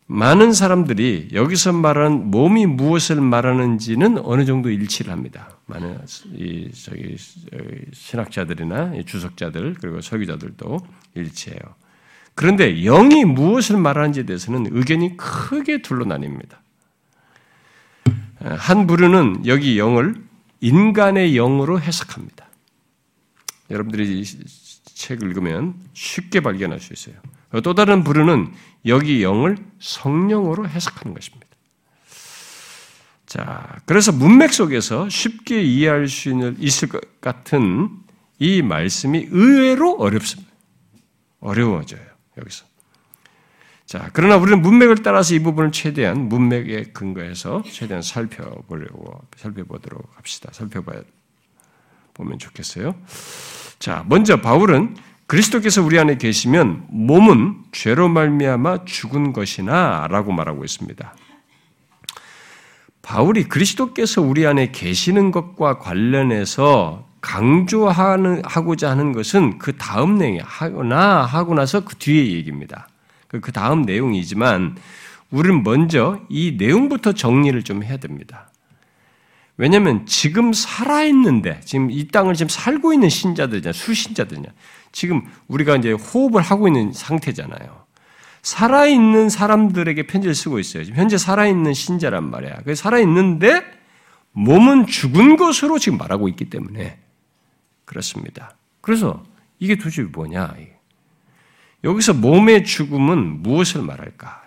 많은 사람들이 여기서 말하는 몸이 무엇을 말하는지는 어느 정도 일치를 합니다. 많은 이 저기 신학자들이나 주석자들 그리고 설교자들도 일치해요. 그런데 영이 무엇을 말하는지에 대해서는 의견이 크게 둘로 나뉩니다. 한 부류는 여기 영을 인간의 영으로 해석합니다. 여러분들이 책을 읽으면 쉽게 발견할 수 있어요. 또 다른 부류는 여기 영을 성령으로 해석하는 것입니다. 자, 그래서 문맥 속에서 쉽게 이해할 수 있을 것 같은 이 말씀이 의외로 어렵습니다. 어려워져요, 여기서. 자, 그러나 우리는 문맥을 따라서 이 부분을 최대한 문맥에 근거해서 최대한 살펴보려고, 살펴보도록 합시다. 살펴봐야, 보면 좋겠어요. 자, 먼저 바울은 그리스도께서 우리 안에 계시면 몸은 죄로 말미암아 죽은 것이나라고 말하고 있습니다. 바울이 그리스도께서 우리 안에 계시는 것과 관련해서 강조하는 하고자 하는 것은 그 다음 내용 하거나 하고 나서 그 뒤에 얘기입니다. 그, 그 다음 내용이지만 우리는 먼저 이 내용부터 정리를 좀 해야 됩니다. 왜냐하면 지금 살아 있는데 지금 이 땅을 지금 살고 있는 신자들이냐 수신자들이냐 지금 우리가 이제 호흡을 하고 있는 상태잖아요. 살아있는 사람들에게 편지를 쓰고 있어요. 현재 살아있는 신자란 말이야. 그 살아있는데 몸은 죽은 것으로 지금 말하고 있기 때문에 그렇습니다. 그래서 이게 도대체 뭐냐? 여기서 몸의 죽음은 무엇을 말할까?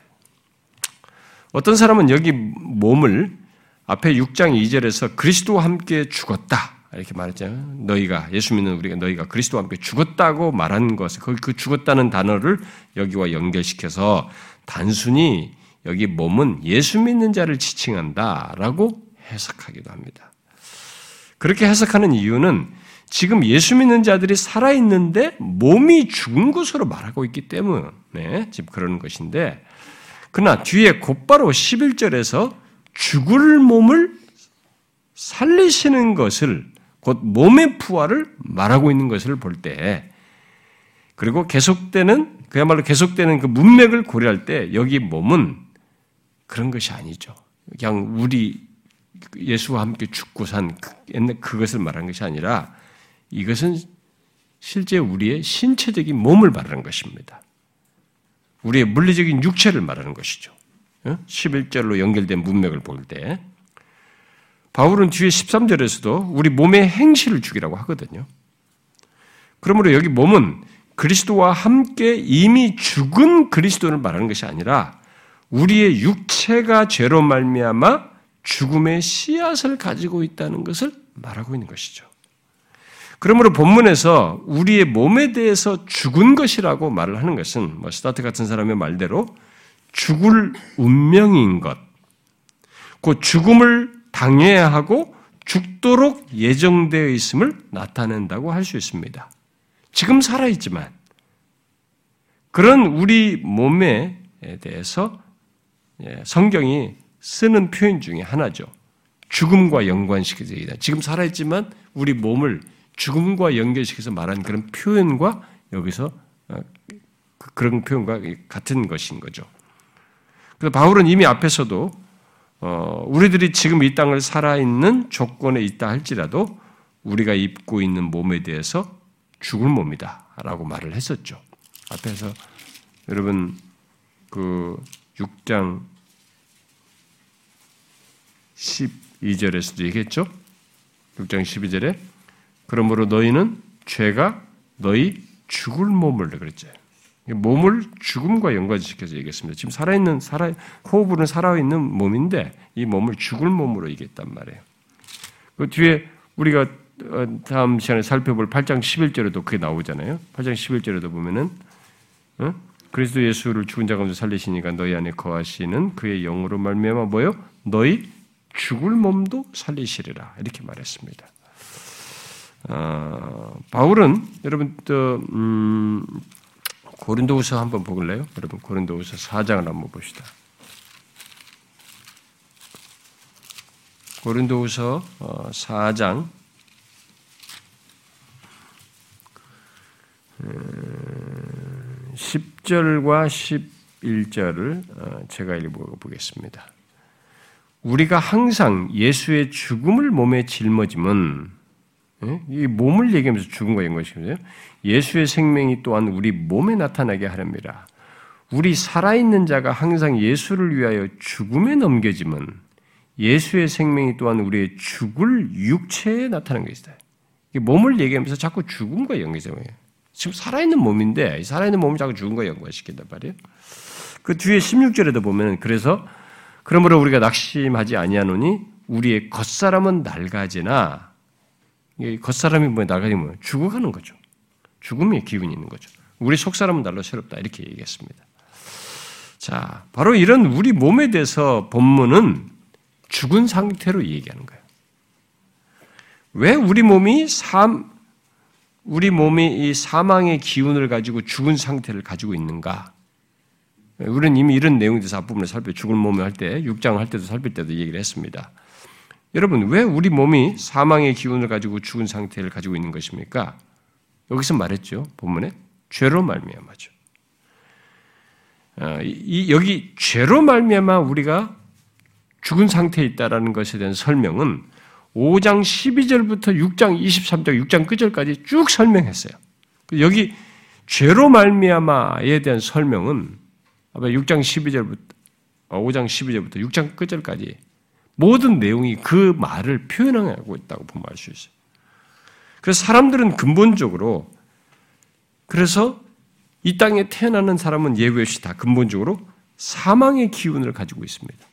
어떤 사람은 여기 몸을 앞에 6장 2절에서 그리스도와 함께 죽었다. 이렇게 말했잖아요. 너희가 예수 믿는 우리가 너희가 그리스도와 함께 죽었다고 말한 것을 그 죽었다는 단어를 여기와 연결시켜서 단순히 여기 몸은 예수 믿는 자를 지칭한다라고 해석하기도 합니다. 그렇게 해석하는 이유는 지금 예수 믿는 자들이 살아 있는데 몸이 죽은 것으로 말하고 있기 때문에 지금 그러는 것인데 그러나 뒤에 곧바로 11절에서 죽을 몸을 살리시는 것을 곧 몸의 부활을 말하고 있는 것을 볼 때, 그리고 계속되는, 그야말로 계속되는 그 문맥을 고려할 때, 여기 몸은 그런 것이 아니죠. 그냥 우리 예수와 함께 죽고 산 그, 그것을 말하는 것이 아니라, 이것은 실제 우리의 신체적인 몸을 말하는 것입니다. 우리의 물리적인 육체를 말하는 것이죠. 11절로 연결된 문맥을 볼 때. 바울은 뒤에 13절에서도 우리 몸의 행실을 죽이라고 하거든요. 그러므로 여기 몸은 그리스도와 함께 이미 죽은 그리스도를 말하는 것이 아니라 우리의 육체가 죄로 말미암아 죽음의 씨앗을 가지고 있다는 것을 말하고 있는 것이죠. 그러므로 본문에서 우리의 몸에 대해서 죽은 것이라고 말을 하는 것은 뭐 스타트 같은 사람의 말대로 죽을 운명인 것, 그 죽음을 당해야 하고 죽도록 예정되어 있음을 나타낸다고 할 수 있습니다. 지금 살아있지만 그런 우리 몸에 대해서 예, 성경이 쓰는 표현 중에 하나죠. 죽음과 연관시켜서 얘기다. 지금 살아있지만 우리 몸을 죽음과 연결시켜서 말한 그런 표현과 여기서 어, 그, 그런 표현과 같은 것인 거죠. 그래서 바울은 이미 앞에서도 어, 우리들이 지금 이 땅을 살아있는 조건에 있다 할지라도 우리가 입고 있는 몸에 대해서 죽을 몸이다. 라고 말을 했었죠. 앞에서 여러분 그 6장 12절에서도 얘기했죠. 6장 12절에 그러므로 너희는 죄가 너희 죽을 몸을 그랬죠. 몸을 죽음과 연관시켜서 얘기했습니다. 지금 살아있는, 살아, 호흡으로 살아있는 몸인데 이 몸을 죽을 몸으로 얘기했단 말이에요. 그 뒤에 우리가 어, 다음 시간에 살펴볼 8장 11절에도 그게 나오잖아요. 8장 11절에도 보면은, 어? 그리스도 예수를 죽은 자 가운데 살리시니까 너희 안에 거하시는 그의 영으로 말미암아 뭐요? 너희 죽을 몸도 살리시리라 이렇게 말했습니다. 어, 바울은 여러분 또 음, 고린도후서 한번 보실래요? 여러분 고린도후서 4장을 한번 봅시다. 고린도후서 4장 어, 10절과 11절을 어, 제가 읽어보겠습니다. 우리가 항상 예수의 죽음을 몸에 짊어짐은 예? 이 몸을 얘기하면서 죽음과 연관시키면서 예수의 생명이 또한 우리 몸에 나타나게 하렵니다. 우리 살아있는 자가 항상 예수를 위하여 죽음에 넘겨짐은 예수의 생명이 또한 우리의 죽을 육체에 나타난 것이다. 몸을 얘기하면서 자꾸 죽음과 연계해요. 지금 살아있는 몸인데 살아있는 몸을 자꾸 죽음과 연관시킨단 말이에요. 그 뒤에 16절에도 보면 그래서 그러므로 우리가 낙심하지 아니하노니 우리의 겉사람은 낡아지나 겉사람이 뭐 낡아지면 죽어가는 거죠. 죽음의 기운이 있는 거죠. 우리 속사람은 날로 새롭다 이렇게 얘기했습니다. 자, 바로 이런 우리 몸에 대해서 본문은 죽은 상태로 얘기하는 거예요. 왜 우리 몸이 삶, 우리 몸이 이 사망의 기운을 가지고 죽은 상태를 가지고 있는가? 우리는 이미 이런 내용에 대해서 앞부분을 살펴 죽은 몸을 할 때, 육장을 할 때도 살필 때도 얘기를 했습니다. 여러분, 왜 우리 몸이 사망의 기운을 가지고 죽은 상태를 가지고 있는 것입니까? 여기서 말했죠. 본문에 죄로 말미암아죠. 아, 이, 여기 죄로 말미암아 우리가 죽은 상태에 있다라는 것에 대한 설명은 5장 12절부터 6장 23절, 6장 끝절까지 쭉 설명했어요. 여기 죄로 말미암아에 대한 설명은 아마 6장 12절부터 5장 12절부터 6장 끝절까지 모든 내용이 그 말을 표현하고 있다고 보면 알 수 있어요. 그래서 사람들은 근본적으로 그래서 이 땅에 태어나는 사람은 예외 없이 다 근본적으로 사망의 기운을 가지고 있습니다.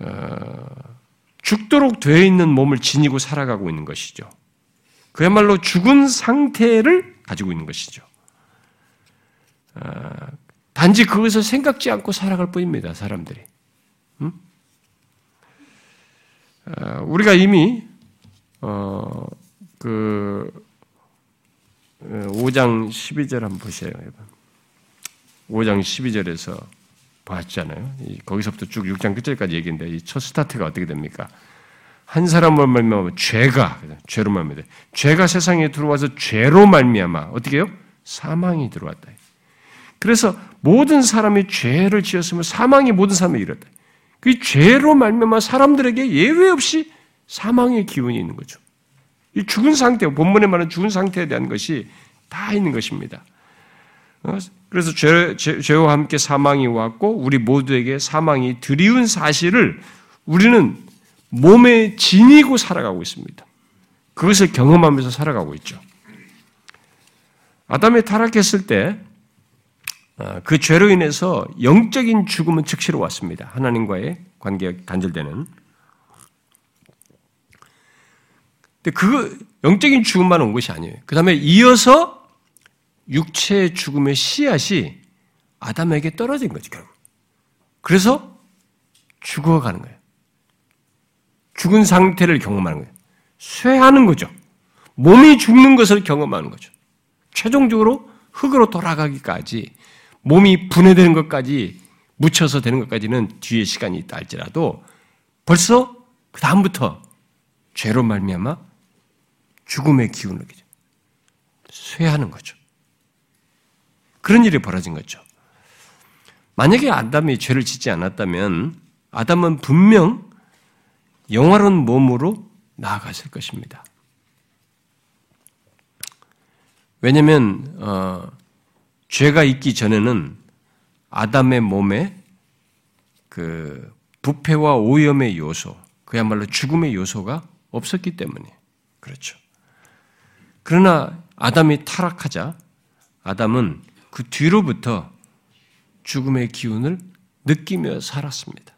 어, 죽도록 되어 있는 몸을 지니고 살아가고 있는 것이죠. 그야말로 죽은 상태를 가지고 있는 것이죠. 어, 단지 그것을 생각지 않고 살아갈 뿐입니다, 사람들이. 음? 어, 우리가 이미, 어, 그, 5장 12절 한번 보세요. 5장 12절에서 봤잖아요. 거기서부터 쭉 6장 끝절까지 얘기인데 이 첫 스타트가 어떻게 됩니까? 한 사람을 말미암아 죄가 죄로 말미암아 죄가 세상에 들어와서 죄로 말미암아 어떻게 해요? 사망이 들어왔다. 그래서 모든 사람이 죄를 지었으면 사망이 모든 사람에게 이뤘다. 그 죄로 말미암아 사람들에게 예외 없이 사망의 기운이 있는 거죠. 이 죽은 상태, 본문에 말하는 죽은 상태에 대한 것이 다 있는 것입니다. 어? 그래서 죄, 죄, 와 함께 사망이 왔고 우리 모두에게 사망이 드리운 사실을 우리는 몸에 지니고 살아가고 있습니다. 그것을 경험하면서 살아가고 있죠. 아담이 타락했을 때 그 어, 죄로 인해서 영적인 죽음은 즉시로 왔습니다. 하나님과의 관계가 단절되는. 근데 그 영적인 죽음만 온 것이 아니에요. 그 다음에 이어서 육체의 죽음의 씨앗이 아담에게 떨어진 거지, 결국. 그래서 죽어가는 거예요. 죽은 상태를 경험하는 거예요. 쇠하는 거죠. 몸이 죽는 것을 경험하는 거죠. 최종적으로 흙으로 돌아가기까지 몸이 분해되는 것까지 묻혀서 되는 것까지는 뒤에 시간이 있다 할지라도 벌써 그 다음부터 죄로 말미암아 죽음의 기운을 느끼죠. 쇠하는 거죠. 그런 일이 벌어진 거죠. 만약에 아담이 죄를 짓지 않았다면 아담은 분명 영화로운 몸으로 나아갔을 것입니다. 왜냐하면 어, 죄가 있기 전에는 아담의 몸에 그 부패와 오염의 요소, 그야말로 죽음의 요소가 없었기 때문에 그렇죠. 그러나 아담이 타락하자 아담은 그 뒤로부터 죽음의 기운을 느끼며 살았습니다.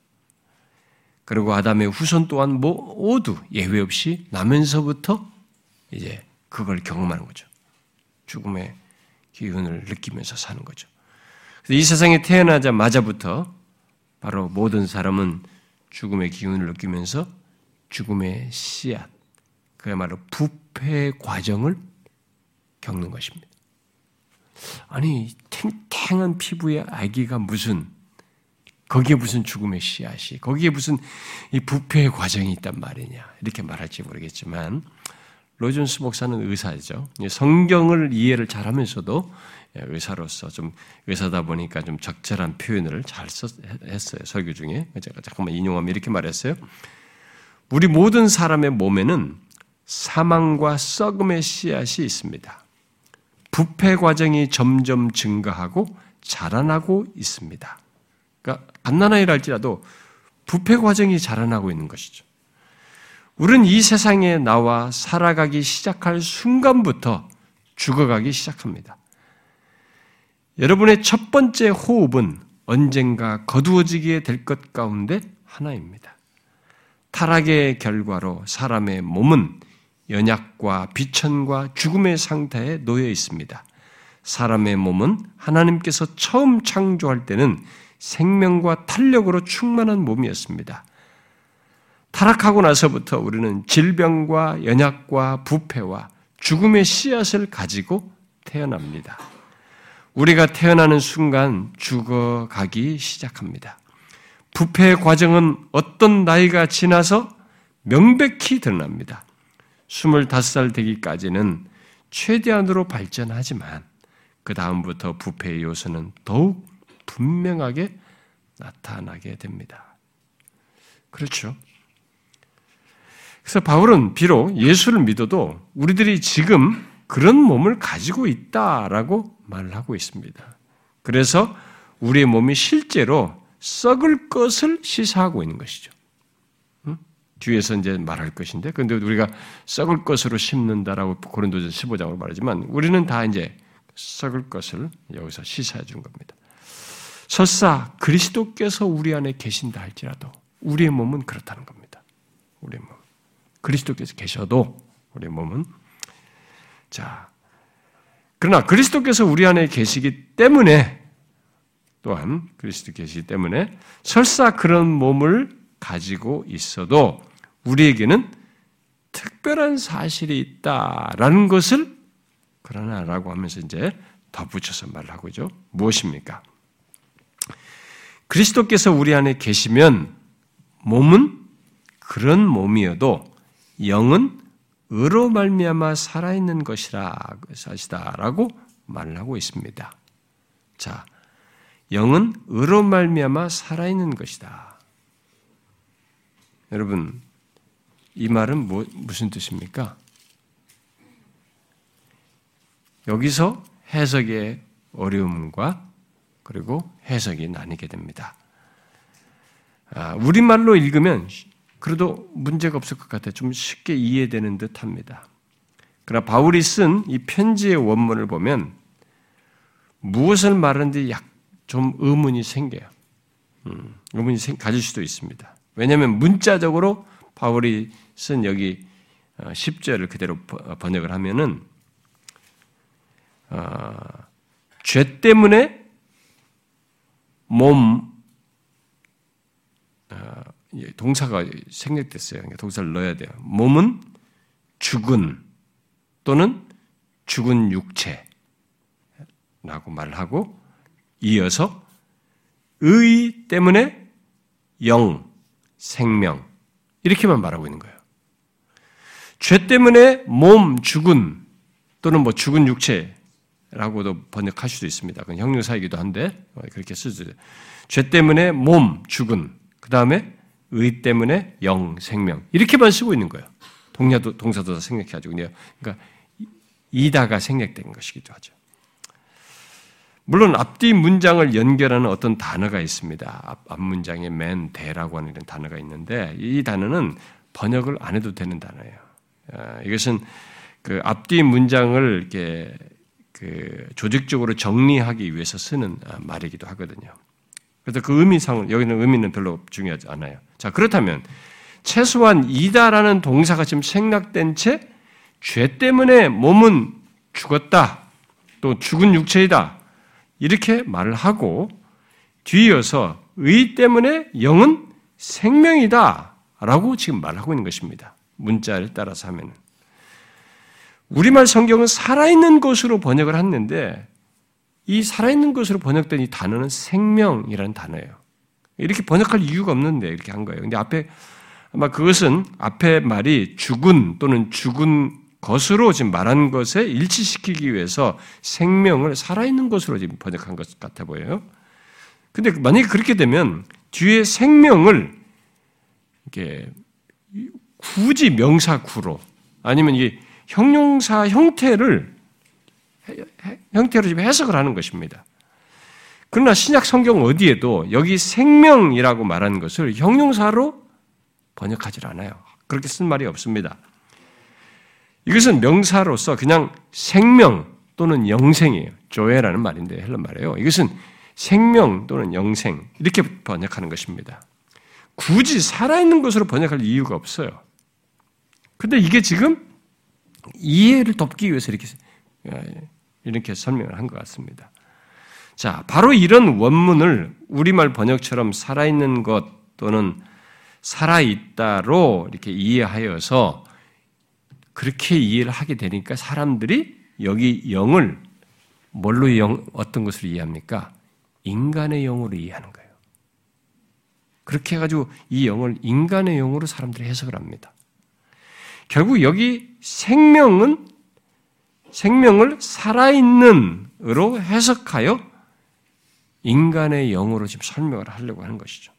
그리고 아담의 후손 또한 모두 예외 없이 나면서부터 이제 그걸 경험하는 거죠. 죽음의 기운을 느끼면서 사는 거죠. 이 세상에 태어나자마자부터 바로 모든 사람은 죽음의 기운을 느끼면서 죽음의 씨앗, 그야말로 부패의 과정을 겪는 것입니다. 아니 탱탱한 피부의 아기가 무슨 거기에 무슨 죽음의 씨앗이 거기에 무슨 이 부패의 과정이 있단 말이냐 이렇게 말할지 모르겠지만 로존스 목사는 의사죠. 성경을 이해를 잘하면서도 의사로서 좀 의사다 보니까 좀 적절한 표현을 잘 썼, 했어요 설교 중에 제가 잠깐만 인용하면 이렇게 말했어요. 우리 모든 사람의 몸에는 사망과 썩음의 씨앗이 있습니다. 부패 과정이 점점 증가하고 자라나고 있습니다. 그러니까 할지라도 부패 과정이 자라나고 있는 것이죠. 우리는 이 세상에 나와 살아가기 시작할 순간부터 죽어가기 시작합니다. 여러분의 첫 번째 호흡은 언젠가 거두어지게 될 것 가운데 하나입니다. 타락의 결과로 사람의 몸은 연약과 비천과 죽음의 상태에 놓여 있습니다. 사람의 몸은 하나님께서 처음 창조할 때는 생명과 탄력으로 충만한 몸이었습니다. 타락하고 나서부터 우리는 질병과 연약과 부패와 죽음의 씨앗을 가지고 태어납니다. 우리가 태어나는 순간 죽어가기 시작합니다. 부패의 과정은 어떤 나이가 지나서 명백히 드러납니다. 25살 되기까지는 최대한으로 발전하지만 그 다음부터 부패의 요소는 더욱 분명하게 나타나게 됩니다. 그렇죠. 그래서 바울은 비록 예수를 믿어도 우리들이 지금 그런 몸을 가지고 있다라고 말을 하고 있습니다. 그래서 우리의 몸이 실제로 썩을 것을 시사하고 있는 것이죠. 응? 뒤에서 이제 말할 것인데, 근데 우리가 썩을 것으로 심는다라고 고린도전 15장으로 말하지만 우리는 다 이제 썩을 것을 여기서 시사해 준 겁니다. 설사 그리스도께서 우리 안에 계신다 할지라도 우리의 몸은 그렇다는 겁니다. 우리의 몸. 그리스도께서 계셔도 우리 몸은 자 그러나 그리스도께서 우리 안에 계시기 때문에 또한 그리스도 계시기 때문에 설사 그런 몸을 가지고 있어도 우리에게는 특별한 사실이 있다라는 것을 그러나라고 하면서 이제 덧붙여서 말을 하고 있죠. 무엇입니까? 그리스도께서 우리 안에 계시면 몸은 그런 몸이어도 영은 의로 말미암아 살아있는 것이라 사시다라고 말을 하고 있습니다. 자, 영은 의로 말미암아 살아있는 것이다. 여러분, 이 말은 뭐, 무슨 뜻입니까? 여기서 해석의 어려움과 그리고 해석이 나뉘게 됩니다. 아, 우리말로 읽으면 그래도 문제가 없을 것 같아요. 좀 쉽게 이해되는 듯 합니다. 그러나 바울이 쓴 이 편지의 원문을 보면 무엇을 말하는지 약 좀 의문이 생겨요. 음, 의문이 가질 수도 있습니다. 왜냐하면 문자적으로 바울이 쓴 여기 10절을 어, 그대로 번역을 하면은 어, 죄 때문에 몸 어, 동사가 생략됐어요. 그러니까 동사를 넣어야 돼요. 몸은 죽은 또는 죽은 육체라고 말을 하고 이어서 의 때문에 영, 생명 이렇게만 말하고 있는 거예요. 죄 때문에 몸 죽은 또는 뭐 죽은 육체라고도 번역할 수도 있습니다. 그건 형용사이기도 한데 그렇게 쓰죠. 죄 때문에 몸 죽은 그 다음에 의 때문에 영, 생명. 이렇게만 쓰고 있는 거예요. 동사도, 동사도 생략해가지고. 그러니까 이다가 생략된 것이기도 하죠. 물론 앞뒤 문장을 연결하는 어떤 단어가 있습니다. 앞, 앞 문장에 맨, 대라고 하는 이런 단어가 있는데 이 단어는 번역을 안 해도 되는 단어예요. 아, 이것은 그 앞뒤 문장을 이렇게 그 조직적으로 정리하기 위해서 쓰는 아, 말이기도 하거든요. 그래서 그 의미상은 여기는 의미는 별로 중요하지 않아요. 자 그렇다면 최소한 이다라는 동사가 지금 생략된 채 죄 때문에 몸은 죽었다 또 죽은 육체이다 이렇게 말을 하고 뒤이어서 의 때문에 영은 생명이다 라고 지금 말하고 있는 것입니다. 문자를 따라서 하면 우리말 성경은 살아있는 것으로 번역을 했는데 이 살아있는 것으로 번역된 이 단어는 생명이라는 단어예요. 이렇게 번역할 이유가 없는데 이렇게 한 거예요. 근데 앞에 아마 그것은 앞에 말이 죽은 또는 죽은 것으로 지금 말한 것에 일치시키기 위해서 생명을 살아있는 것으로 지금 번역한 것 같아 보여요. 근데 만약에 그렇게 되면 뒤에 생명을 이렇게 굳이 명사구로 아니면 이게 형용사 형태를 형태로 지금 해석을 하는 것입니다. 그러나 신약 성경 어디에도 여기 생명이라고 말하는 것을 형용사로 번역하지 않아요. 그렇게 쓴 말이 없습니다. 이것은 명사로서 그냥 생명 또는 영생이에요. 조회라는 말인데 헬란 말이에요. 이것은 생명 또는 영생 이렇게 번역하는 것입니다. 굳이 살아있는 것으로 번역할 이유가 없어요. 근데 이게 지금 이해를 돕기 위해서 이렇게 이렇게 설명을 한 것 같습니다. 자, 바로 이런 원문을 우리말 번역처럼 살아있는 것 또는 살아있다로 이렇게 이해하여서 그렇게 이해를 하게 되니까 사람들이 여기 영을 뭘로 영, 어떤 것으로 이해합니까? 인간의 영으로 이해하는 거예요. 그렇게 해가지고 이 영을 인간의 영으로 사람들이 해석을 합니다. 결국 여기 생명은 생명을 살아있는으로 해석하여 인간의 영으로 지금 설명을 하려고 하는 것이죠.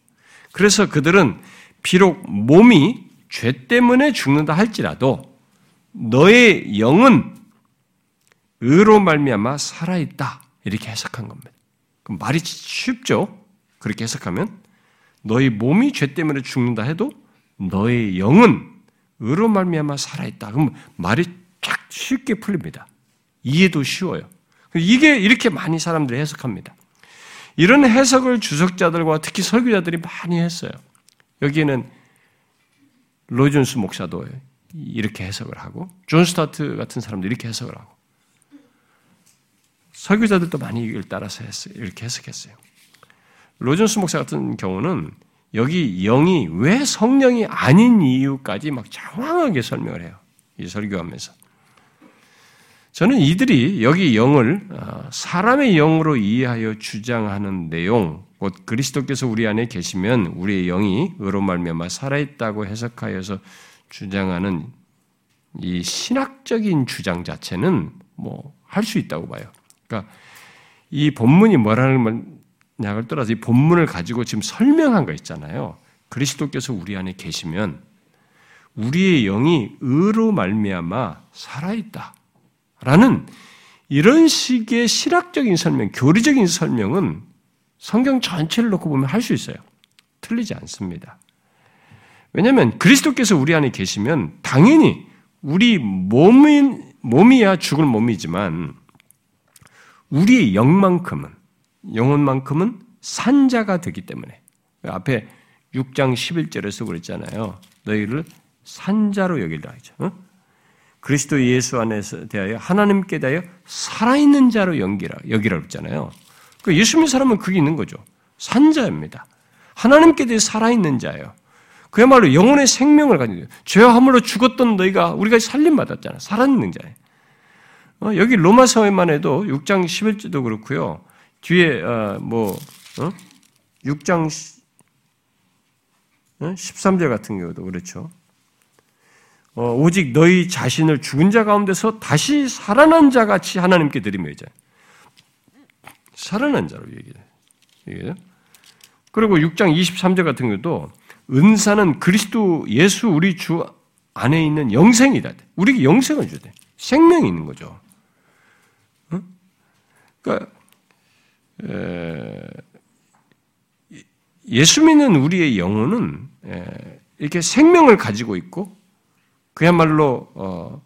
그래서 그들은 비록 몸이 죄 때문에 죽는다 할지라도 너의 영은 의로 말미암아 살아있다 이렇게 해석한 겁니다. 말이 쉽죠? 그렇게 해석하면 너희 몸이 죄 때문에 죽는다 해도 너의 영은 의로 말미암아 살아있다. 그럼 말이 쫙 쉽게 풀립니다. 이해도 쉬워요. 이게 이렇게 많이 사람들이 해석합니다. 이런 해석을 주석자들과 특히 설교자들이 많이 했어요. 여기에는 로이드 존스 목사도 이렇게 해석을 하고 존 스토트 같은 사람도 이렇게 해석을 하고 설교자들도 많이 이걸 따라서 했어요. 이렇게 해석했어요. 로이드 존스 목사 같은 경우는 여기 영이 왜 성령이 아닌 이유까지 막 장황하게 설명을 해요. 이 설교하면서. 저는 이들이 여기 영을 어, 사람의 영으로 이해하여 주장하는 내용, 곧 그리스도께서 우리 안에 계시면 우리의 영이 의로 말미암아 살아있다고 해석하여서 주장하는 이 신학적인 주장 자체는 뭐 할 수 있다고 봐요. 그러니까 이 본문이 뭐라는 약을 떠나서 이 본문을 가지고 지금 설명한 거 있잖아요. 그리스도께서 우리 안에 계시면 우리의 영이 의로 말미암아 살아있다. 라는 이런 식의 실학적인 설명, 교리적인 설명은 성경 전체를 놓고 보면 할 수 있어요. 틀리지 않습니다. 왜냐하면 그리스도께서 우리 안에 계시면 당연히 우리 몸인, 몸이야 죽을 몸이지만 우리의 영만큼은 영혼만큼은 산자가 되기 때문에 앞에 6장 11절에서 그랬잖아요. 너희를 산자로 여기라 하죠. 어? 그리스도 예수 안에서 대하여 하나님께 대하여 살아있는 자로 연기라 여기라 그랬잖아요. 그 예수 믿는 사람은 그게 있는 거죠. 산자입니다. 하나님께 대해 살아있는 자예요. 그야말로 영혼의 생명을 가지고 죄함으로 죽었던 너희가 우리가 살림 받았잖아. 살아있는 자예요. 어, 여기 로마서에만 해도 6장 11절도 그렇고요. 뒤에 어, 뭐 어? 6장 13절 같은 경우도 그렇죠. 어, 오직 너희 자신을 죽은 자 가운데서 다시 살아난 자 같이 하나님께 드리며 이제 살아난 자로 얘기해요. 그리고 6장 23절 같은 경우도 은사는 그리스도 예수 우리 주 안에 있는 영생이다. 우리에게 영생을 돼. 생명이 있는 거죠. 그러니까 예수 믿는 우리의 영혼은 이렇게 생명을 가지고 있고 그야말로 어,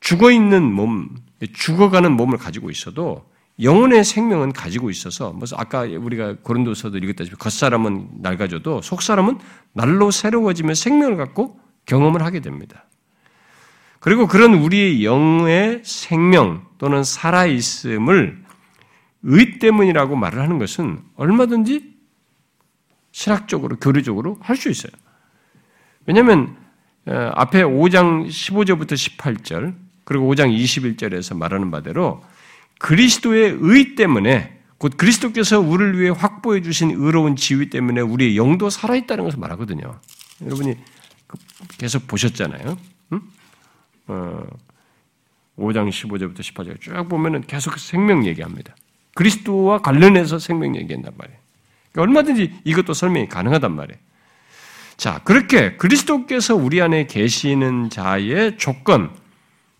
죽어 있는 몸, 죽어가는 몸을 가지고 있어도 영혼의 생명은 가지고 있어서 무슨 아까 우리가 고린도서도 읽었다시피 겉사람은 낡아져도 속사람은 날로 새로워지면 생명을 갖고 경험을 하게 됩니다. 그리고 그런 우리의 영의 생명 또는 살아있음을 의 때문이라고 말을 하는 것은 얼마든지 신학적으로, 교리적으로 할 수 있어요. 왜냐하면 어, 앞에 5장 15절부터 18절 그리고 5장 21절에서 말하는 바대로 그리스도의 의 때문에 곧 그리스도께서 우리를 위해 확보해 주신 의로운 지위 때문에 우리의 영도 살아 있다는 것을 말하거든요. 여러분이 그 계속 보셨잖아요. 응? 어, 5장 15절부터 18절 쭉 보면은 계속 생명 얘기합니다. 그리스도와 관련해서 생명 얘기한단 말이에요. 그러니까 얼마든지 이것도 설명이 가능하단 말이에요. 자, 그렇게 그리스도께서 우리 안에 계시는 자의 조건,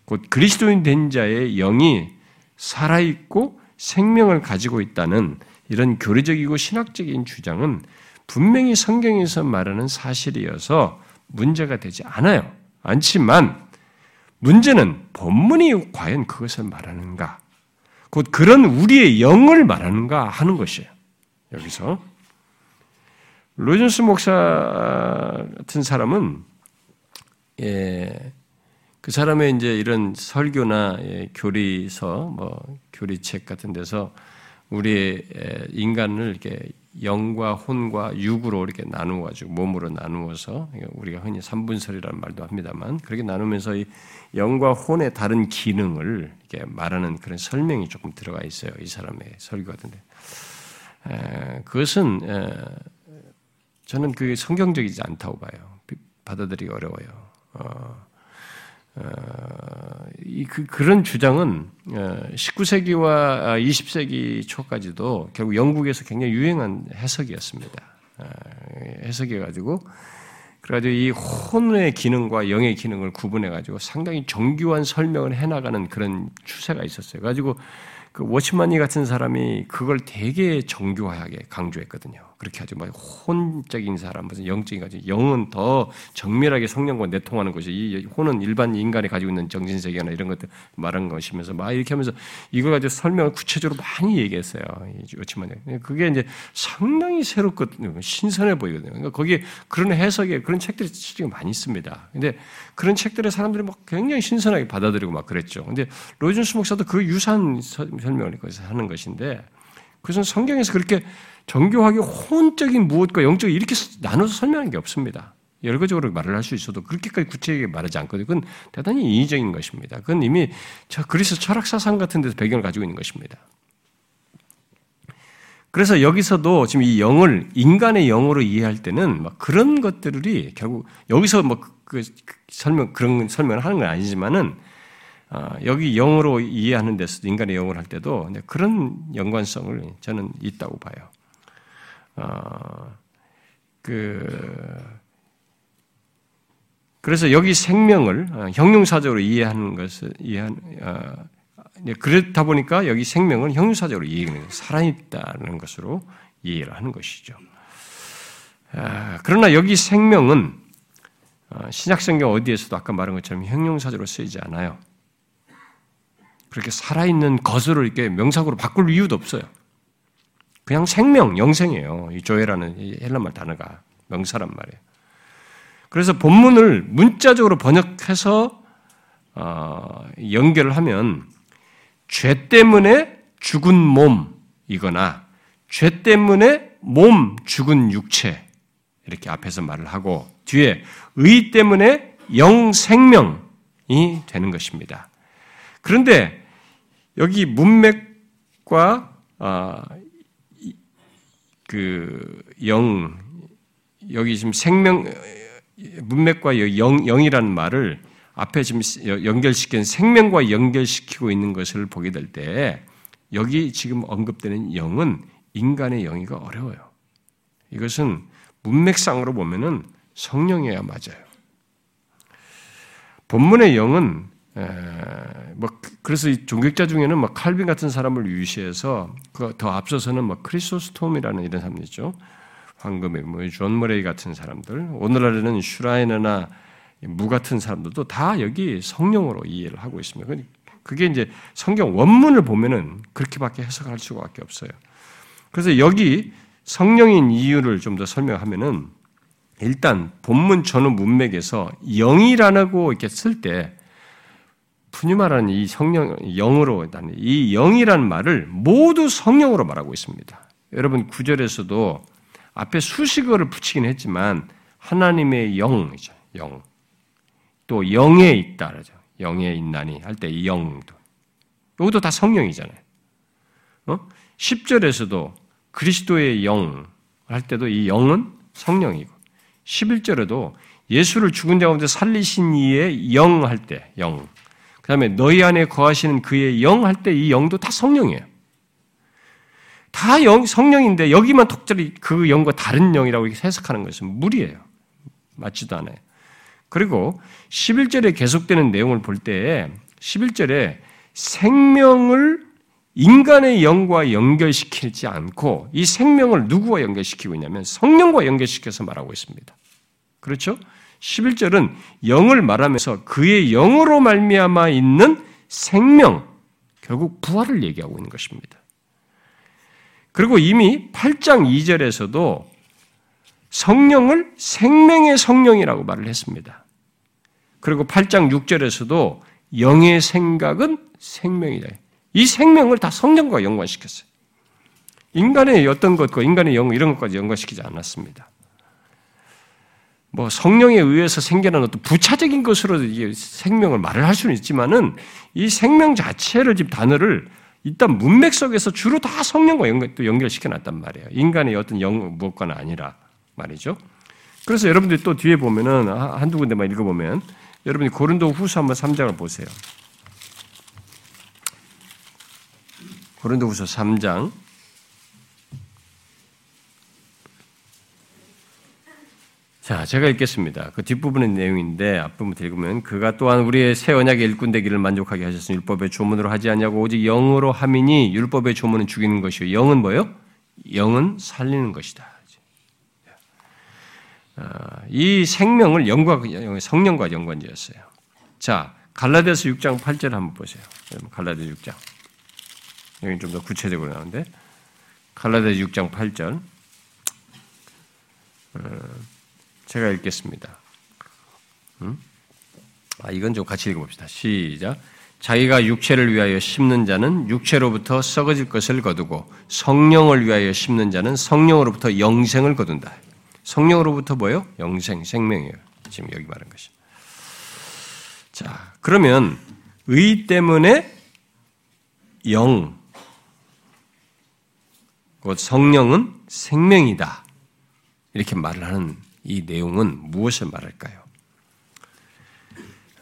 곧 그리스도인 된 자의 영이 살아있고 생명을 가지고 있다는 이런 교리적이고 신학적인 주장은 분명히 성경에서 말하는 사실이어서 문제가 되지 않아요. 않지만 문제는 본문이 과연 그것을 말하는가? 곧 그런 우리의 영을 말하는가 하는 것이에요. 여기서 로이존스 목사 같은 사람은 예, 그 사람의 이제 이런 설교나 예, 교리서, 뭐 교리책 같은 데서 우리의 인간을 이렇게 영과 혼과 육으로 이렇게 나누어 가지고 몸으로 나누어서 우리가 흔히 삼분설이라는 말도 합니다만 그렇게 나누면서 이 영과 혼의 다른 기능을 이렇게 말하는 그런 설명이 조금 들어가 있어요. 이 사람의 설교 같은데 그것은 저는 그 성경적이지 않다고 봐요. 받아들이기 어려워요. 어, 어, 이, 그, 그런 주장은 19세기와 20세기 아, 초까지도 결국 영국에서 굉장히 유행한 해석이었습니다. 아, 해석해가지고 그래가지고 이 혼의 기능과 영의 기능을 구분해가지고 상당히 정교한 설명을 해나가는 그런 추세가 있었어요. 가지고 그 워치만이 같은 사람이 그걸 되게 정교하게 강조했거든요. 그렇게 하죠. 막 혼적인 사람, 무슨 영적인 가지 영은 더 정밀하게 성령과 내통하는 것이 이 혼은 일반 인간이 가지고 있는 정신 세계나 이런 것들 말한 것이면서 막 이렇게 하면서 이걸 가지고 설명을 구체적으로 많이 얘기했어요. 요치만이. 그게 이제 상당히 새롭고 신선해 보이거든요. 그러니까 거기에 그런 해석에 그런 책들이 실제 많이 있습니다. 근데 그런 책들을 사람들이 막 굉장히 신선하게 받아들이고 막 그랬죠. 근데 로이준스 목사도 그 유사한 설명을 하는 것인데 그것은 성경에서 그렇게 정교하게 혼적인 무엇과 영적인 이렇게 나눠서 설명하는 게 없습니다. 열거적으로 말을 할 수 있어도 그렇게까지 구체적이게 말하지 않거든요. 그건 대단히 인위적인 것입니다. 그건 이미 저 그리스 철학 사상 같은 데서 배경을 가지고 있는 것입니다. 그래서 여기서도 지금 이 영을 인간의 영으로 이해할 때는 막 그런 것들이 결국 여기서 뭐그 그 설명 그런 설명을 하는 건 아니지만은 어, 여기 영으로 이해하는 데서 인간의 영을 할 때도 그런 연관성을 저는 있다고 봐요. 어, 그 그래서 여기 생명을 어, 형용사적으로 이해하는 것을 이해한 어, 그렇다 보니까 여기 생명은 형용사적으로 이해하는 살아있다는 것으로 이해를 하는 것이죠. 아, 그러나 여기 생명은 어, 신약성경 어디에서도 아까 말한 것처럼 형용사적으로 쓰이지 않아요. 그렇게 살아있는 것으로 이렇게 명사구로 바꿀 이유도 없어요. 그냥 생명, 영생이에요. 이 조회라는 헬라말 단어가 명사란 말이에요. 그래서 본문을 문자적으로 번역해서 어, 연결을 하면 죄 때문에 죽은 몸이거나 죄 때문에 몸 죽은 육체 이렇게 앞에서 말을 하고 뒤에 의 때문에 영 생명이 되는 것입니다. 그런데 여기 문맥과 어, 그 영 여기 지금 생명 문맥과 영 영이라는 말을 앞에 지금 연결시킨 생명과 연결시키고 있는 것을 보게 될 때 여기 지금 언급되는 영은 인간의 영이가 어려워요. 이것은 문맥상으로 보면은 성령이어야 맞아요. 본문의 영은 뭐 그래서 종교자 중에는 막 칼빈 같은 사람을 유시해서 그 더 앞서서는 막 크리소스톰이라는 이런 사람들 있죠. 황금의 뭐존 머레이 같은 사람들 오늘날에는 슈라이너나 무 같은 사람들도 다 여기 성령으로 이해를 하고 있습니다. 그게 이제 성경 원문을 보면은 그렇게밖에 해석할 수가밖에 없어요. 그래서 여기 성령인 이유를 좀 더 설명하면은 일단 본문 전후 문맥에서 영이라고 이렇게 쓸 때 푸뉴마라는 이 성령, 영으로, 이 영이라는 말을 모두 성령으로 말하고 있습니다. 여러분, 구절에서도 앞에 수식어를 붙이긴 했지만, 하나님의 영이죠, 영. 또 영에 있다, 그러죠. 영에 있나니 할때이 영도. 이것도 다 성령이잖아요. 어? 10절에서도 그리스도의 영 할 때도 이 영은 성령이고, 11절에도 예수를 죽은 자 가운데 살리신 이의 영 할 때, 영. 그 다음에 너희 안에 거하시는 그의 영 할 때 이 영도 다 성령이에요. 다 영, 성령인데 여기만 특별히 그 영과 다른 영이라고 해석하는 것은 무리예요. 맞지도 않아요. 그리고 11절에 계속되는 내용을 볼때 11절에 생명을 인간의 영과 연결시키지 않고 이 생명을 누구와 연결시키고 있냐면 성령과 연결시켜서 말하고 있습니다. 그렇죠? 11절은 영을 말하면서 그의 영으로 말미암아 있는 생명, 결국 부활을 얘기하고 있는 것입니다. 그리고 이미 8장 2절에서도 성령을 생명의 성령이라고 말을 했습니다. 그리고 8장 6절에서도 영의 생각은 생명이다. 이 생명을 다 성령과 연관시켰어요. 인간의 어떤 것과 인간의 영 이런 것까지 연관시키지 않았습니다. 뭐 성령에 의해서 생겨난 어떤 부차적인 것으로 생명을 말을 할 수는 있지만은 이 생명 자체를 집 단어를 일단 문맥 속에서 주로 다 성령과 연결, 또 연결시켜 놨단 말이에요. 인간의 어떤 영 무엇과는 아니라 말이죠. 그래서 여러분들이 또 뒤에 보면은 한두 군데만 읽어보면 여러분이 고린도 후서 한번 3장을 보세요. 고린도 후서 3장 자, 제가 읽겠습니다. 그 뒷부분의 내용인데 앞부분부터 읽으면 그가 또한 우리의 새 언약의 일꾼 되기를 만족하게 하셨으니 율법의 조문으로 하지 않냐고 오직 영으로 함이니 율법의 조문은 죽이는 것이요 영은 뭐요? 영은 살리는 것이다. 아, 이 생명을 영과 성령과 연관지었어요. 자, 갈라디아서 6장 8절 한번 보세요. 갈라디아 6장. 여기 좀 더 구체적으로 나오는데 갈라디아 6장 8절. 제가 읽겠습니다. 음? 아, 이건 좀 같이 읽어봅시다. 시작. 자기가 육체를 위하여 심는 자는 육체로부터 썩어질 것을 거두고 성령을 위하여 심는 자는 성령으로부터 영생을 거둔다. 성령으로부터 뭐요? 영생, 생명이에요. 지금 여기 말한 것이. 자, 그러면 의 때문에 영, 곧 성령은 생명이다. 이렇게 말을 하는 이 내용은 무엇을 말할까요?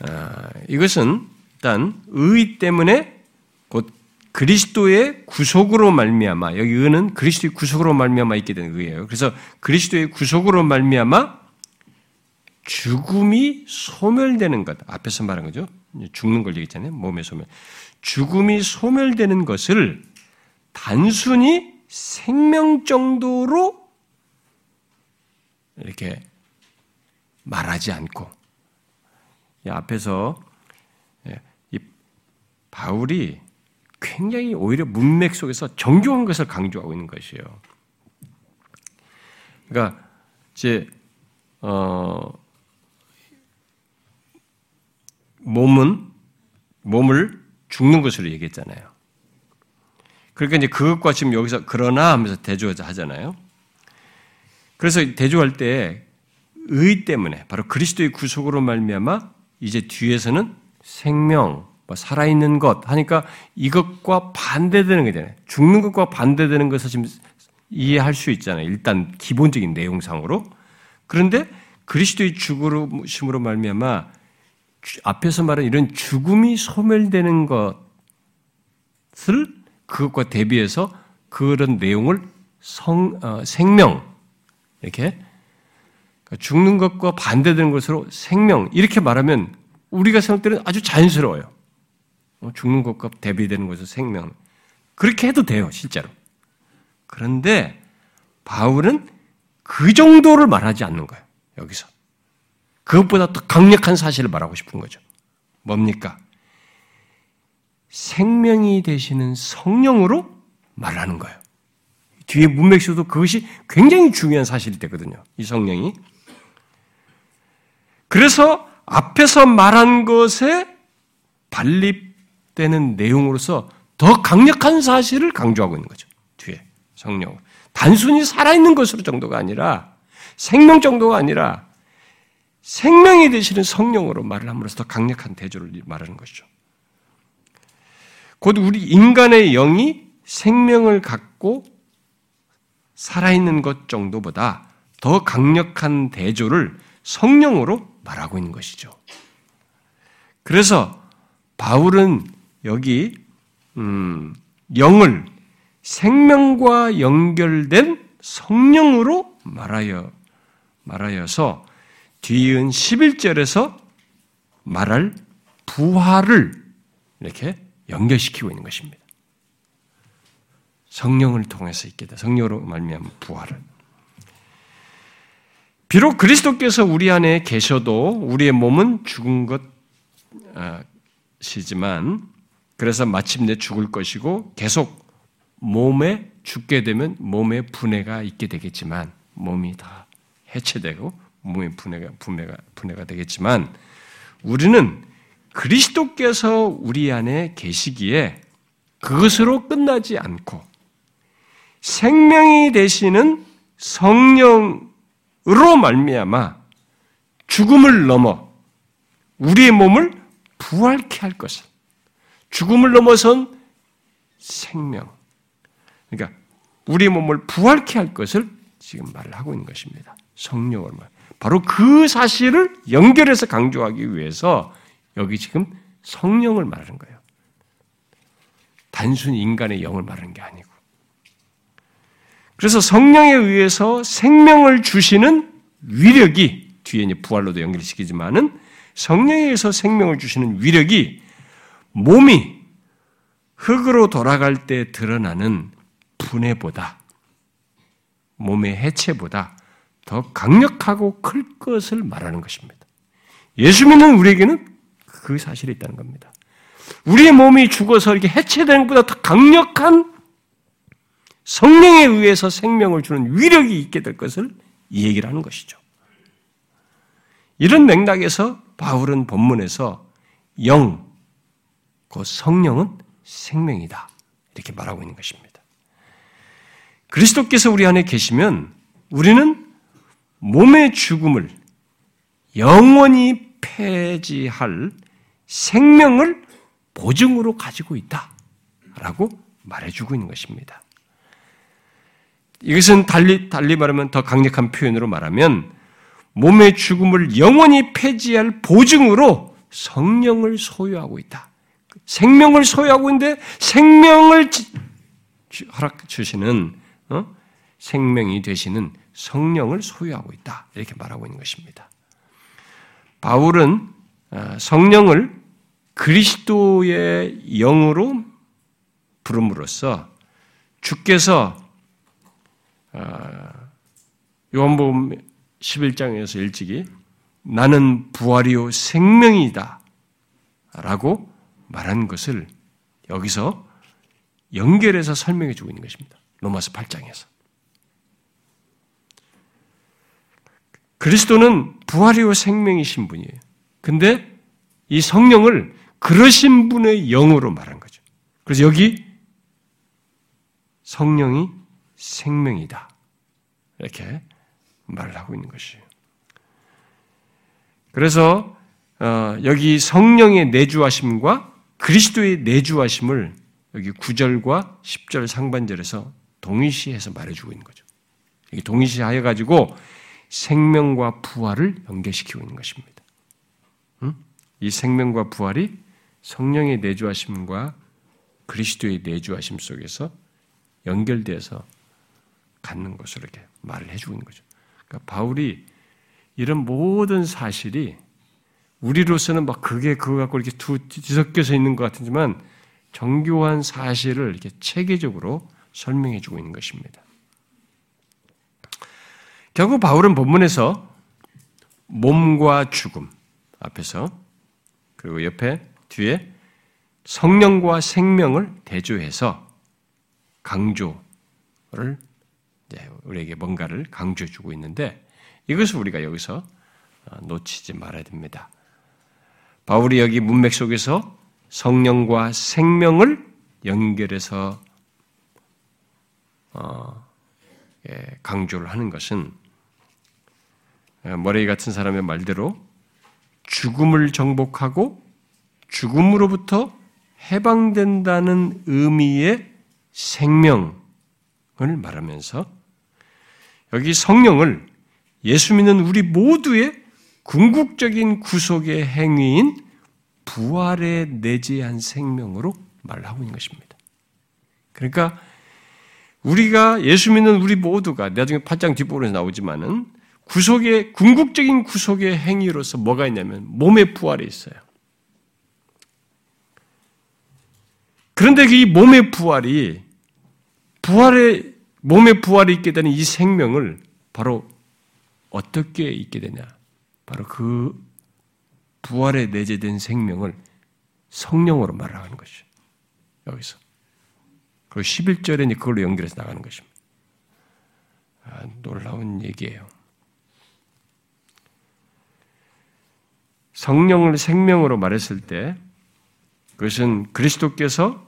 아, 이것은 일단 의 때문에 곧 그리스도의 구속으로 말미암아 여기 의는 그리스도의 구속으로 말미암아 있게 된 의예요. 그래서 그리스도의 구속으로 말미암아 죽음이 소멸되는 것 앞에서 말한 거죠. 죽는 걸 얘기했잖아요. 몸의 소멸. 죽음이 소멸되는 것을 단순히 생명 정도로 이렇게 말하지 않고 앞에서 예, 이 바울이 굉장히 오히려 문맥 속에서 정교한 것을 강조하고 있는 것이에요. 그러니까 이제 어 몸은 몸을 죽는 것으로 얘기했잖아요. 그러니까 이제 그것과 지금 여기서 그러나 하면서 대조하잖아요. 그래서 대조할 때 의 때문에 바로 그리스도의 구속으로 말미암아 이제 뒤에서는 생명, 뭐 살아있는 것 하니까 이것과 반대되는 거잖아요. 죽는 것과 반대되는 것을 지금 이해할 수 있잖아요. 일단 기본적인 내용상으로. 그런데 그리스도의 죽으심으로 말미암아 앞에서 말한 이런 죽음이 소멸되는 것을 그것과 대비해서 그런 내용을 성, 어, 생명 이렇게 그러니까 죽는 것과 반대되는 것으로 생명 이렇게 말하면 우리가 생각 때는 아주 자연스러워요. 어, 죽는 것과 대비되는 것으로 생명 그렇게 해도 돼요 실제로. 그런데 바울은 그 정도를 말하지 않는 거예요 여기서. 그것보다 더 강력한 사실을 말하고 싶은 거죠. 뭡니까? 생명이 되시는 성령으로 말하는 거예요. 뒤에 문맥에서도 그것이 굉장히 중요한 사실이 되거든요. 이 성령이. 그래서 앞에서 말한 것에 반립되는 내용으로서 더 강력한 사실을 강조하고 있는 거죠. 뒤에 성령. 단순히 살아있는 것으로 정도가 아니라 생명 정도가 아니라 생명이 되시는 성령으로 말을 함으로써 더 강력한 대조를 말하는 것이죠. 곧 우리 인간의 영이 생명을 갖고 살아있는 것 정도보다 더 강력한 대조를 성령으로 말하고 있는 것이죠. 그래서 바울은 여기 음, 영을 생명과 연결된 성령으로 말하여 말하여서 뒤은 11절에서 말할 부활을 이렇게 연결시키고 있는 것입니다. 성령을 통해서 있게 돼. 성령으로 말미암은 부활을. 비록 그리스도께서 우리 안에 계셔도 우리의 몸은 죽은 것이지만 그래서 마침내 죽을 것이고 계속 몸에 죽게 되면 몸에 분해가 있게 되겠지만 몸이 다 해체되고 몸의 분해가 분해가 분해가 되겠지만 우리는 그리스도께서 우리 안에 계시기에 그것으로 끝나지 않고 생명이 되시는 성령으로 말미암아 죽음을 넘어 우리의 몸을 부활케 할 것을 죽음을 넘어선 생명 그러니까 우리 몸을 부활케 할 것을 지금 말을 하고 있는 것입니다. 성령을 말. 바로 그 사실을 연결해서 강조하기 위해서 여기 지금 성령을 말하는 거예요. 단순히 인간의 영을 말하는 게 아니고. 그래서 성령에 의해서 생명을 주시는 위력이 뒤에 이제 부활로도 연결시키지만은 성령에 의해서 생명을 주시는 위력이 몸이 흙으로 돌아갈 때 드러나는 분해보다 몸의 해체보다 더 강력하고 클 것을 말하는 것입니다. 예수 믿는 우리에게는 그 사실이 있다는 겁니다. 우리의 몸이 죽어서 이렇게 해체되는 것보다 더 강력한 성령에 의해서 생명을 주는 위력이 있게 될 것을 이 얘기를 하는 것이죠. 이런 맥락에서 바울은 본문에서 영, 그 성령은 생명이다. 이렇게 말하고 있는 것입니다. 그리스도께서 우리 안에 계시면 우리는 몸의 죽음을 영원히 폐지할 생명을 보증으로 가지고 있다. 라고 말해주고 있는 것입니다. 이것은 달리, 달리 말하면 더 강력한 표현으로 말하면 몸의 죽음을 영원히 폐지할 보증으로 성령을 소유하고 있다. 생명을 소유하고 있는데 생명을 허락 주시는 어? 생명이 되시는 성령을 소유하고 있다. 이렇게 말하고 있는 것입니다. 바울은 어, 성령을 그리스도의 영으로 부름으로써 주께서 어, 요한복음 11장에서 일찍이 나는 부활이요 생명이다 라고 말한 것을 여기서 연결해서 설명해 주고 있는 것입니다. 로마서 8장에서. 그리스도는 부활이요 생명이신 분이에요. 근데 이 성령을 그러신 분의 영으로 말한 거죠. 그래서 여기 성령이 생명이다. 이렇게 말을 하고 있는 것이에요. 그래서 어, 여기 성령의 내주하심과 그리스도의 내주하심을 여기 9절과 10절 상반절에서 동의시해서 말해주고 있는 거죠. 이게 동의시하여 가지고 생명과 부활을 연계시키고 있는 것입니다. 음? 이 생명과 부활이 성령의 내주하심과 그리스도의 내주하심 속에서 연결돼서 갖는 것으로 이렇게 말을 해주고 있는 거죠. 그러니까 바울이 이런 모든 사실이 우리로서는 막 그게 그거 갖고 이렇게 뒤섞여서 있는 것 같지만 정교한 사실을 이렇게 체계적으로 설명해 주고 있는 것입니다. 결국 바울은 본문에서 몸과 죽음 앞에서 그리고 옆에 뒤에 성령과 생명을 대조해서 강조를 우리에게 뭔가를 강조해 주고 있는데 이것을 우리가 여기서 어, 놓치지 말아야 됩니다. 바울이 여기 문맥 속에서 성령과 생명을 연결해서 어, 예, 강조를 하는 것은 어, 머레이 같은 사람의 말대로 죽음을 정복하고 죽음으로부터 해방된다는 의미의 생명을 말하면서 여기 성령을 예수 믿는 우리 모두의 궁극적인 구속의 행위인 부활에 내재한 생명으로 말하고 있는 것입니다. 그러니까 우리가 예수 믿는 우리 모두가 나중에 8장 뒷부분에서 나오지만은 구속의 궁극적인 구속의 행위로서 뭐가 있냐면 몸의 부활이 있어요. 그런데 이 몸의 부활이 부활의 몸의 부활이 있게 되는 이 생명을 바로 어떻게 있게 되냐? 바로 그 부활에 내재된 생명을 성령으로 말하는 것이죠. 여기서. 그 11절에 그걸로 연결해서 나가는 것입니다. 아, 놀라운 얘기예요. 성령을 생명으로 말했을 때 그것은 그리스도께서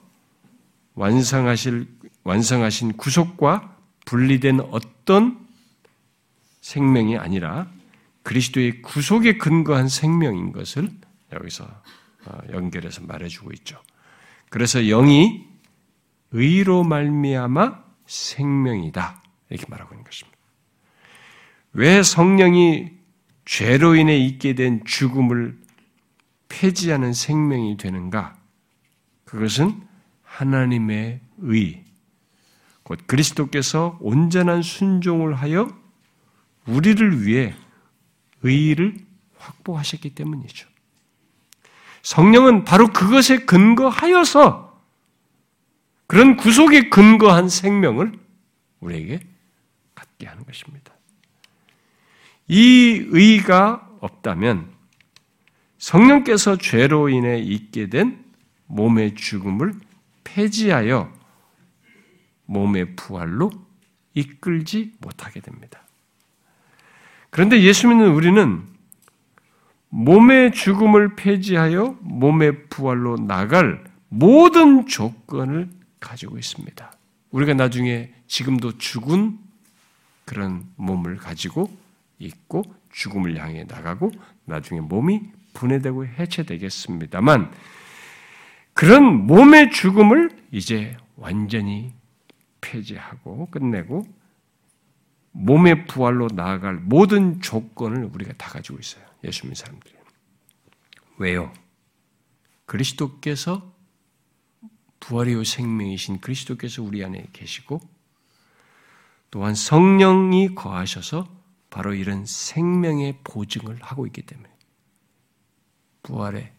완성하실 완성하신 구속과 분리된 어떤 생명이 아니라 그리스도의 구속에 근거한 생명인 것을 여기서 어, 연결해서 말해주고 있죠. 그래서 영이 의로 말미암아 생명이다 이렇게 말하고 있는 것입니다. 왜 성령이 죄로 인해 있게 된 죽음을 폐지하는 생명이 되는가? 그것은 하나님의 의, 곧 그리스도께서 온전한 순종을 하여 우리를 위해 의를 확보하셨기 때문이죠. 성령은 바로 그것에 근거하여서 그런 구속에 근거한 생명을 우리에게 갖게 하는 것입니다. 이 의가 없다면 성령께서 죄로 인해 있게 된 몸의 죽음을 폐지하여 몸의 부활로 이끌지 못하게 됩니다. 그런데 예수 믿는 우리는 몸의 죽음을 폐지하여 몸의 부활로 나갈 모든 조건을 가지고 있습니다. 우리가 나중에 지금도 죽은 그런 몸을 가지고 있고 죽음을 향해 나가고 나중에 몸이 분해되고 해체되겠습니다만 그런 몸의 죽음을 이제 완전히 폐지하고 끝내고 몸의 부활로 나아갈 모든 조건을 우리가 다 가지고 있어요. 예수 믿는 사람들이. 왜요? 그리스도께서 부활이요 생명이신 그리스도께서 우리 안에 계시고 또한 성령이 거하셔서 바로 이런 생명의 보증을 하고 있기 때문에 부활의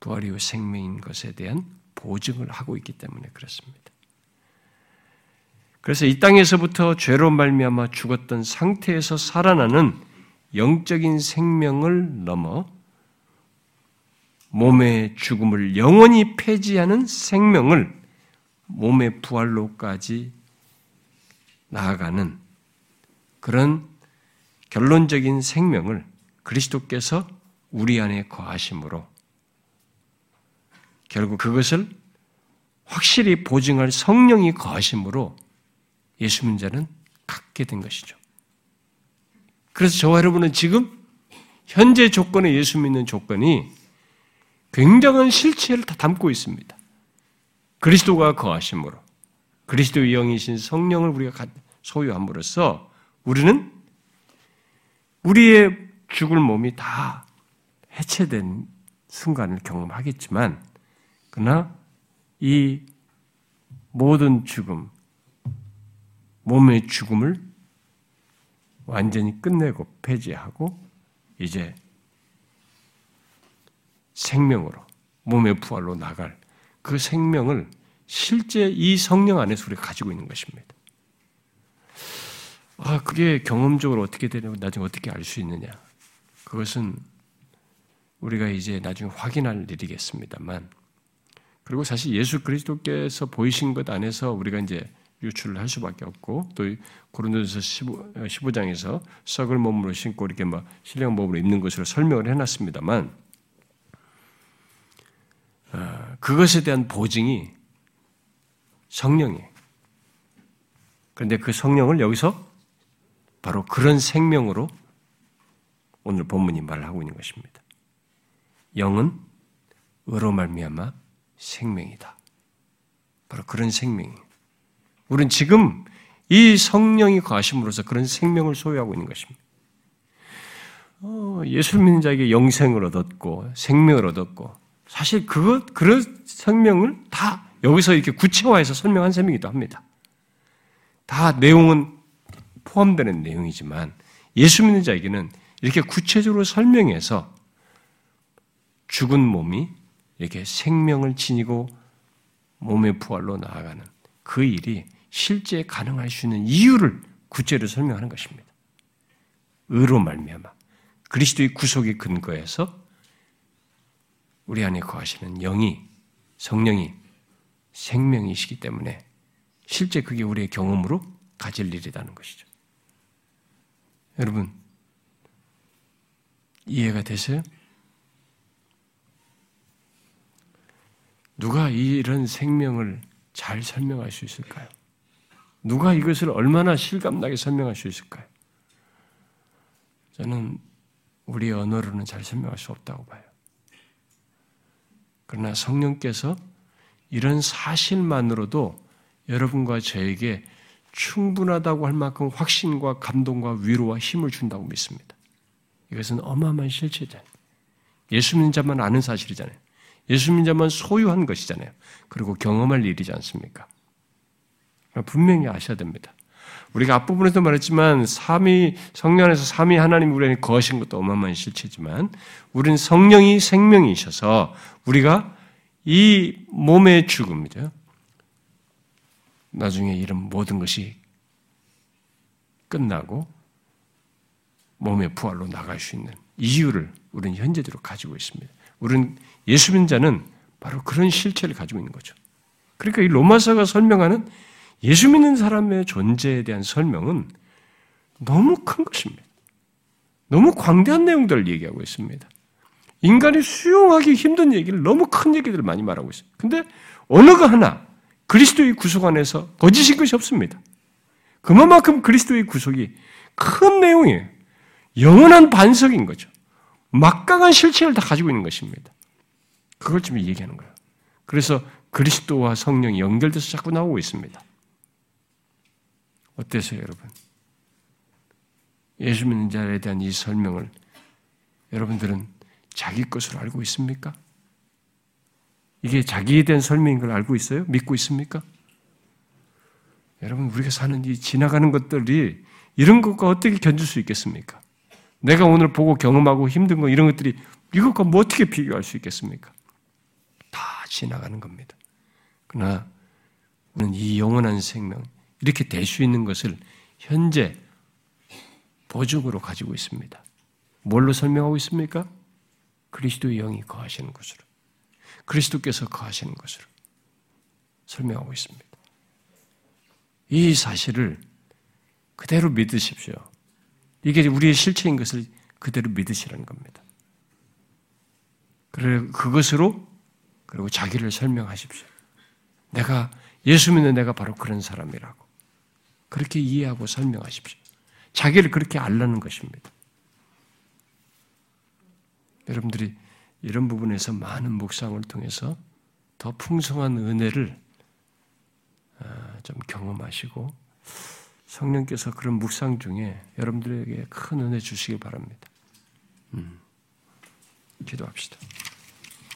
부활이요 생명인 것에 대한 보증을 하고 있기 때문에 그렇습니다. 그래서 이 땅에서부터 죄로 말미암아 죽었던 상태에서 살아나는 영적인 생명을 넘어 몸의 죽음을 영원히 폐지하는 생명을 몸의 부활로까지 나아가는 그런 결론적인 생명을 그리스도께서 우리 안에 거하심으로 결국 그것을 확실히 보증할 성령이 거하심으로 예수 자는 갖게 된 것이죠. 그래서 저와 여러분은 지금 현재 조건의 예수 믿는 조건이 굉장한 실체를 다 담고 있습니다. 그리스도가 거하심으로 그리스도의 영이신 성령을 우리가 소유함으로써 우리는 우리의 죽을 몸이 다 해체된 순간을 경험하겠지만 그러나 이 모든 죽음, 몸의 죽음을 완전히 끝내고 폐지하고 이제 생명으로 몸의 부활로 나갈 그 생명을 실제 이 성령 안에서 우리가 가지고 있는 것입니다. 아, 그게 경험적으로 어떻게 되냐고 나중에 어떻게 알 수 있느냐. 그것은 우리가 이제 나중에 확인할 일이겠습니다만, 그리고 사실 예수 그리스도께서 보이신 것 안에서 우리가 이제 유출을 할 수밖에 없고 또 고린도서 15, 15장에서 썩을 몸으로 신고 이렇게 막 신령 몸으로 입는 것으로 설명을 해놨습니다만 어, 그것에 대한 보증이 성령이에요. 그런데 그 성령을 여기서 바로 그런 생명으로 오늘 본문이 말하고 있는 것입니다. 영은 의로 말미암아 생명이다. 바로 그런 생명이에요. 우리는 지금 이 성령이 거하심으로써 그런 생명을 소유하고 있는 것입니다. 어, 예수 믿는 자에게 영생을 얻었고 생명을 얻었고 사실 그것 그런 생명을 다 여기서 이렇게 구체화해서 설명한 셈이기도 합니다. 다 내용은 포함되는 내용이지만 예수 믿는 자에게는 이렇게 구체적으로 설명해서 죽은 몸이 이렇게 생명을 지니고 몸의 부활로 나아가는 그 일이 실제 가능할 수 있는 이유를 구체로 설명하는 것입니다. 의로 말미암아 그리스도의 구속의 근거에서 우리 안에 거하시는 영이 성령이 생명이시기 때문에 실제 그게 우리의 경험으로 가질 일이라는 것이죠. 여러분 이해가 되세요? 누가 이런 생명을 잘 설명할 수 있을까요? 누가 이것을 얼마나 실감나게 설명할 수 있을까요? 저는 우리 언어로는 잘 설명할 수 없다고 봐요. 그러나 성령께서 이런 사실만으로도 여러분과 저에게 충분하다고 할 만큼 확신과 감동과 위로와 힘을 준다고 믿습니다. 이것은 어마어마한 실체잖아요. 예수 믿는 자만 아는 사실이잖아요. 예수 믿는 자만 소유한 것이잖아요. 그리고 경험할 일이지 않습니까? 분명히 아셔야 됩니다. 우리가 앞부분에서 말했지만 삼위 성령 안에서 삼위 하나님 우리 안에 거하신 것도 어마어마한 실체지만 우리는 성령이 생명이셔서 우리가 이 몸의 죽음이죠. 나중에 이런 모든 것이 끝나고 몸의 부활로 나갈 수 있는 이유를 우리는 현재대로 가지고 있습니다. 우리는 예수 믿는 자는 바로 그런 실체를 가지고 있는 거죠. 그러니까 이 로마서가 설명하는 예수 믿는 사람의 존재에 대한 설명은 너무 큰 것입니다. 너무 광대한 내용들을 얘기하고 있습니다. 인간이 수용하기 힘든 얘기를 너무 큰 얘기들을 많이 말하고 있어요. 근데 어느 거 하나 그리스도의 구속 안에서 거짓인 것이 없습니다. 그만큼 그리스도의 구속이 큰 내용이에요. 영원한 반석인 거죠. 막강한 실체를 다 가지고 있는 것입니다. 그걸 지금 얘기하는 거예요. 그래서 그리스도와 성령이 연결돼서 자꾸 나오고 있습니다. 어때서요, 여러분? 예수 믿는 자에 대한 이 설명을 여러분들은 자기 것으로 알고 있습니까? 이게 자기에 대한 설명인 걸 알고 있어요? 믿고 있습니까? 여러분, 우리가 사는 이 지나가는 것들이 이런 것과 어떻게 견딜 수 있겠습니까? 내가 오늘 보고 경험하고 힘든 거 이런 것들이 이것과 뭐 어떻게 비교할 수 있겠습니까? 다 지나가는 겁니다. 그러나 우리는 이 영원한 생명, 이렇게 될 수 있는 것을 현재 보증으로 가지고 있습니다. 뭘로 설명하고 있습니까? 그리스도의 영이 거하시는 것으로. 그리스도께서 거하시는 것으로 설명하고 있습니다. 이 사실을 그대로 믿으십시오. 이게 우리의 실체인 것을 그대로 믿으시라는 겁니다. 그래 그것으로 그리고 자기를 설명하십시오. 내가 예수 믿는 내가 바로 그런 사람이라고 그렇게 이해하고 설명하십시오. 자기를 그렇게 알라는 것입니다. 여러분들이 이런 부분에서 많은 묵상을 통해서 더 풍성한 은혜를 아, 좀 경험하시고 성령께서 그런 묵상 중에 여러분들에게 큰 은혜 주시기 바랍니다. 음, 기도합시다.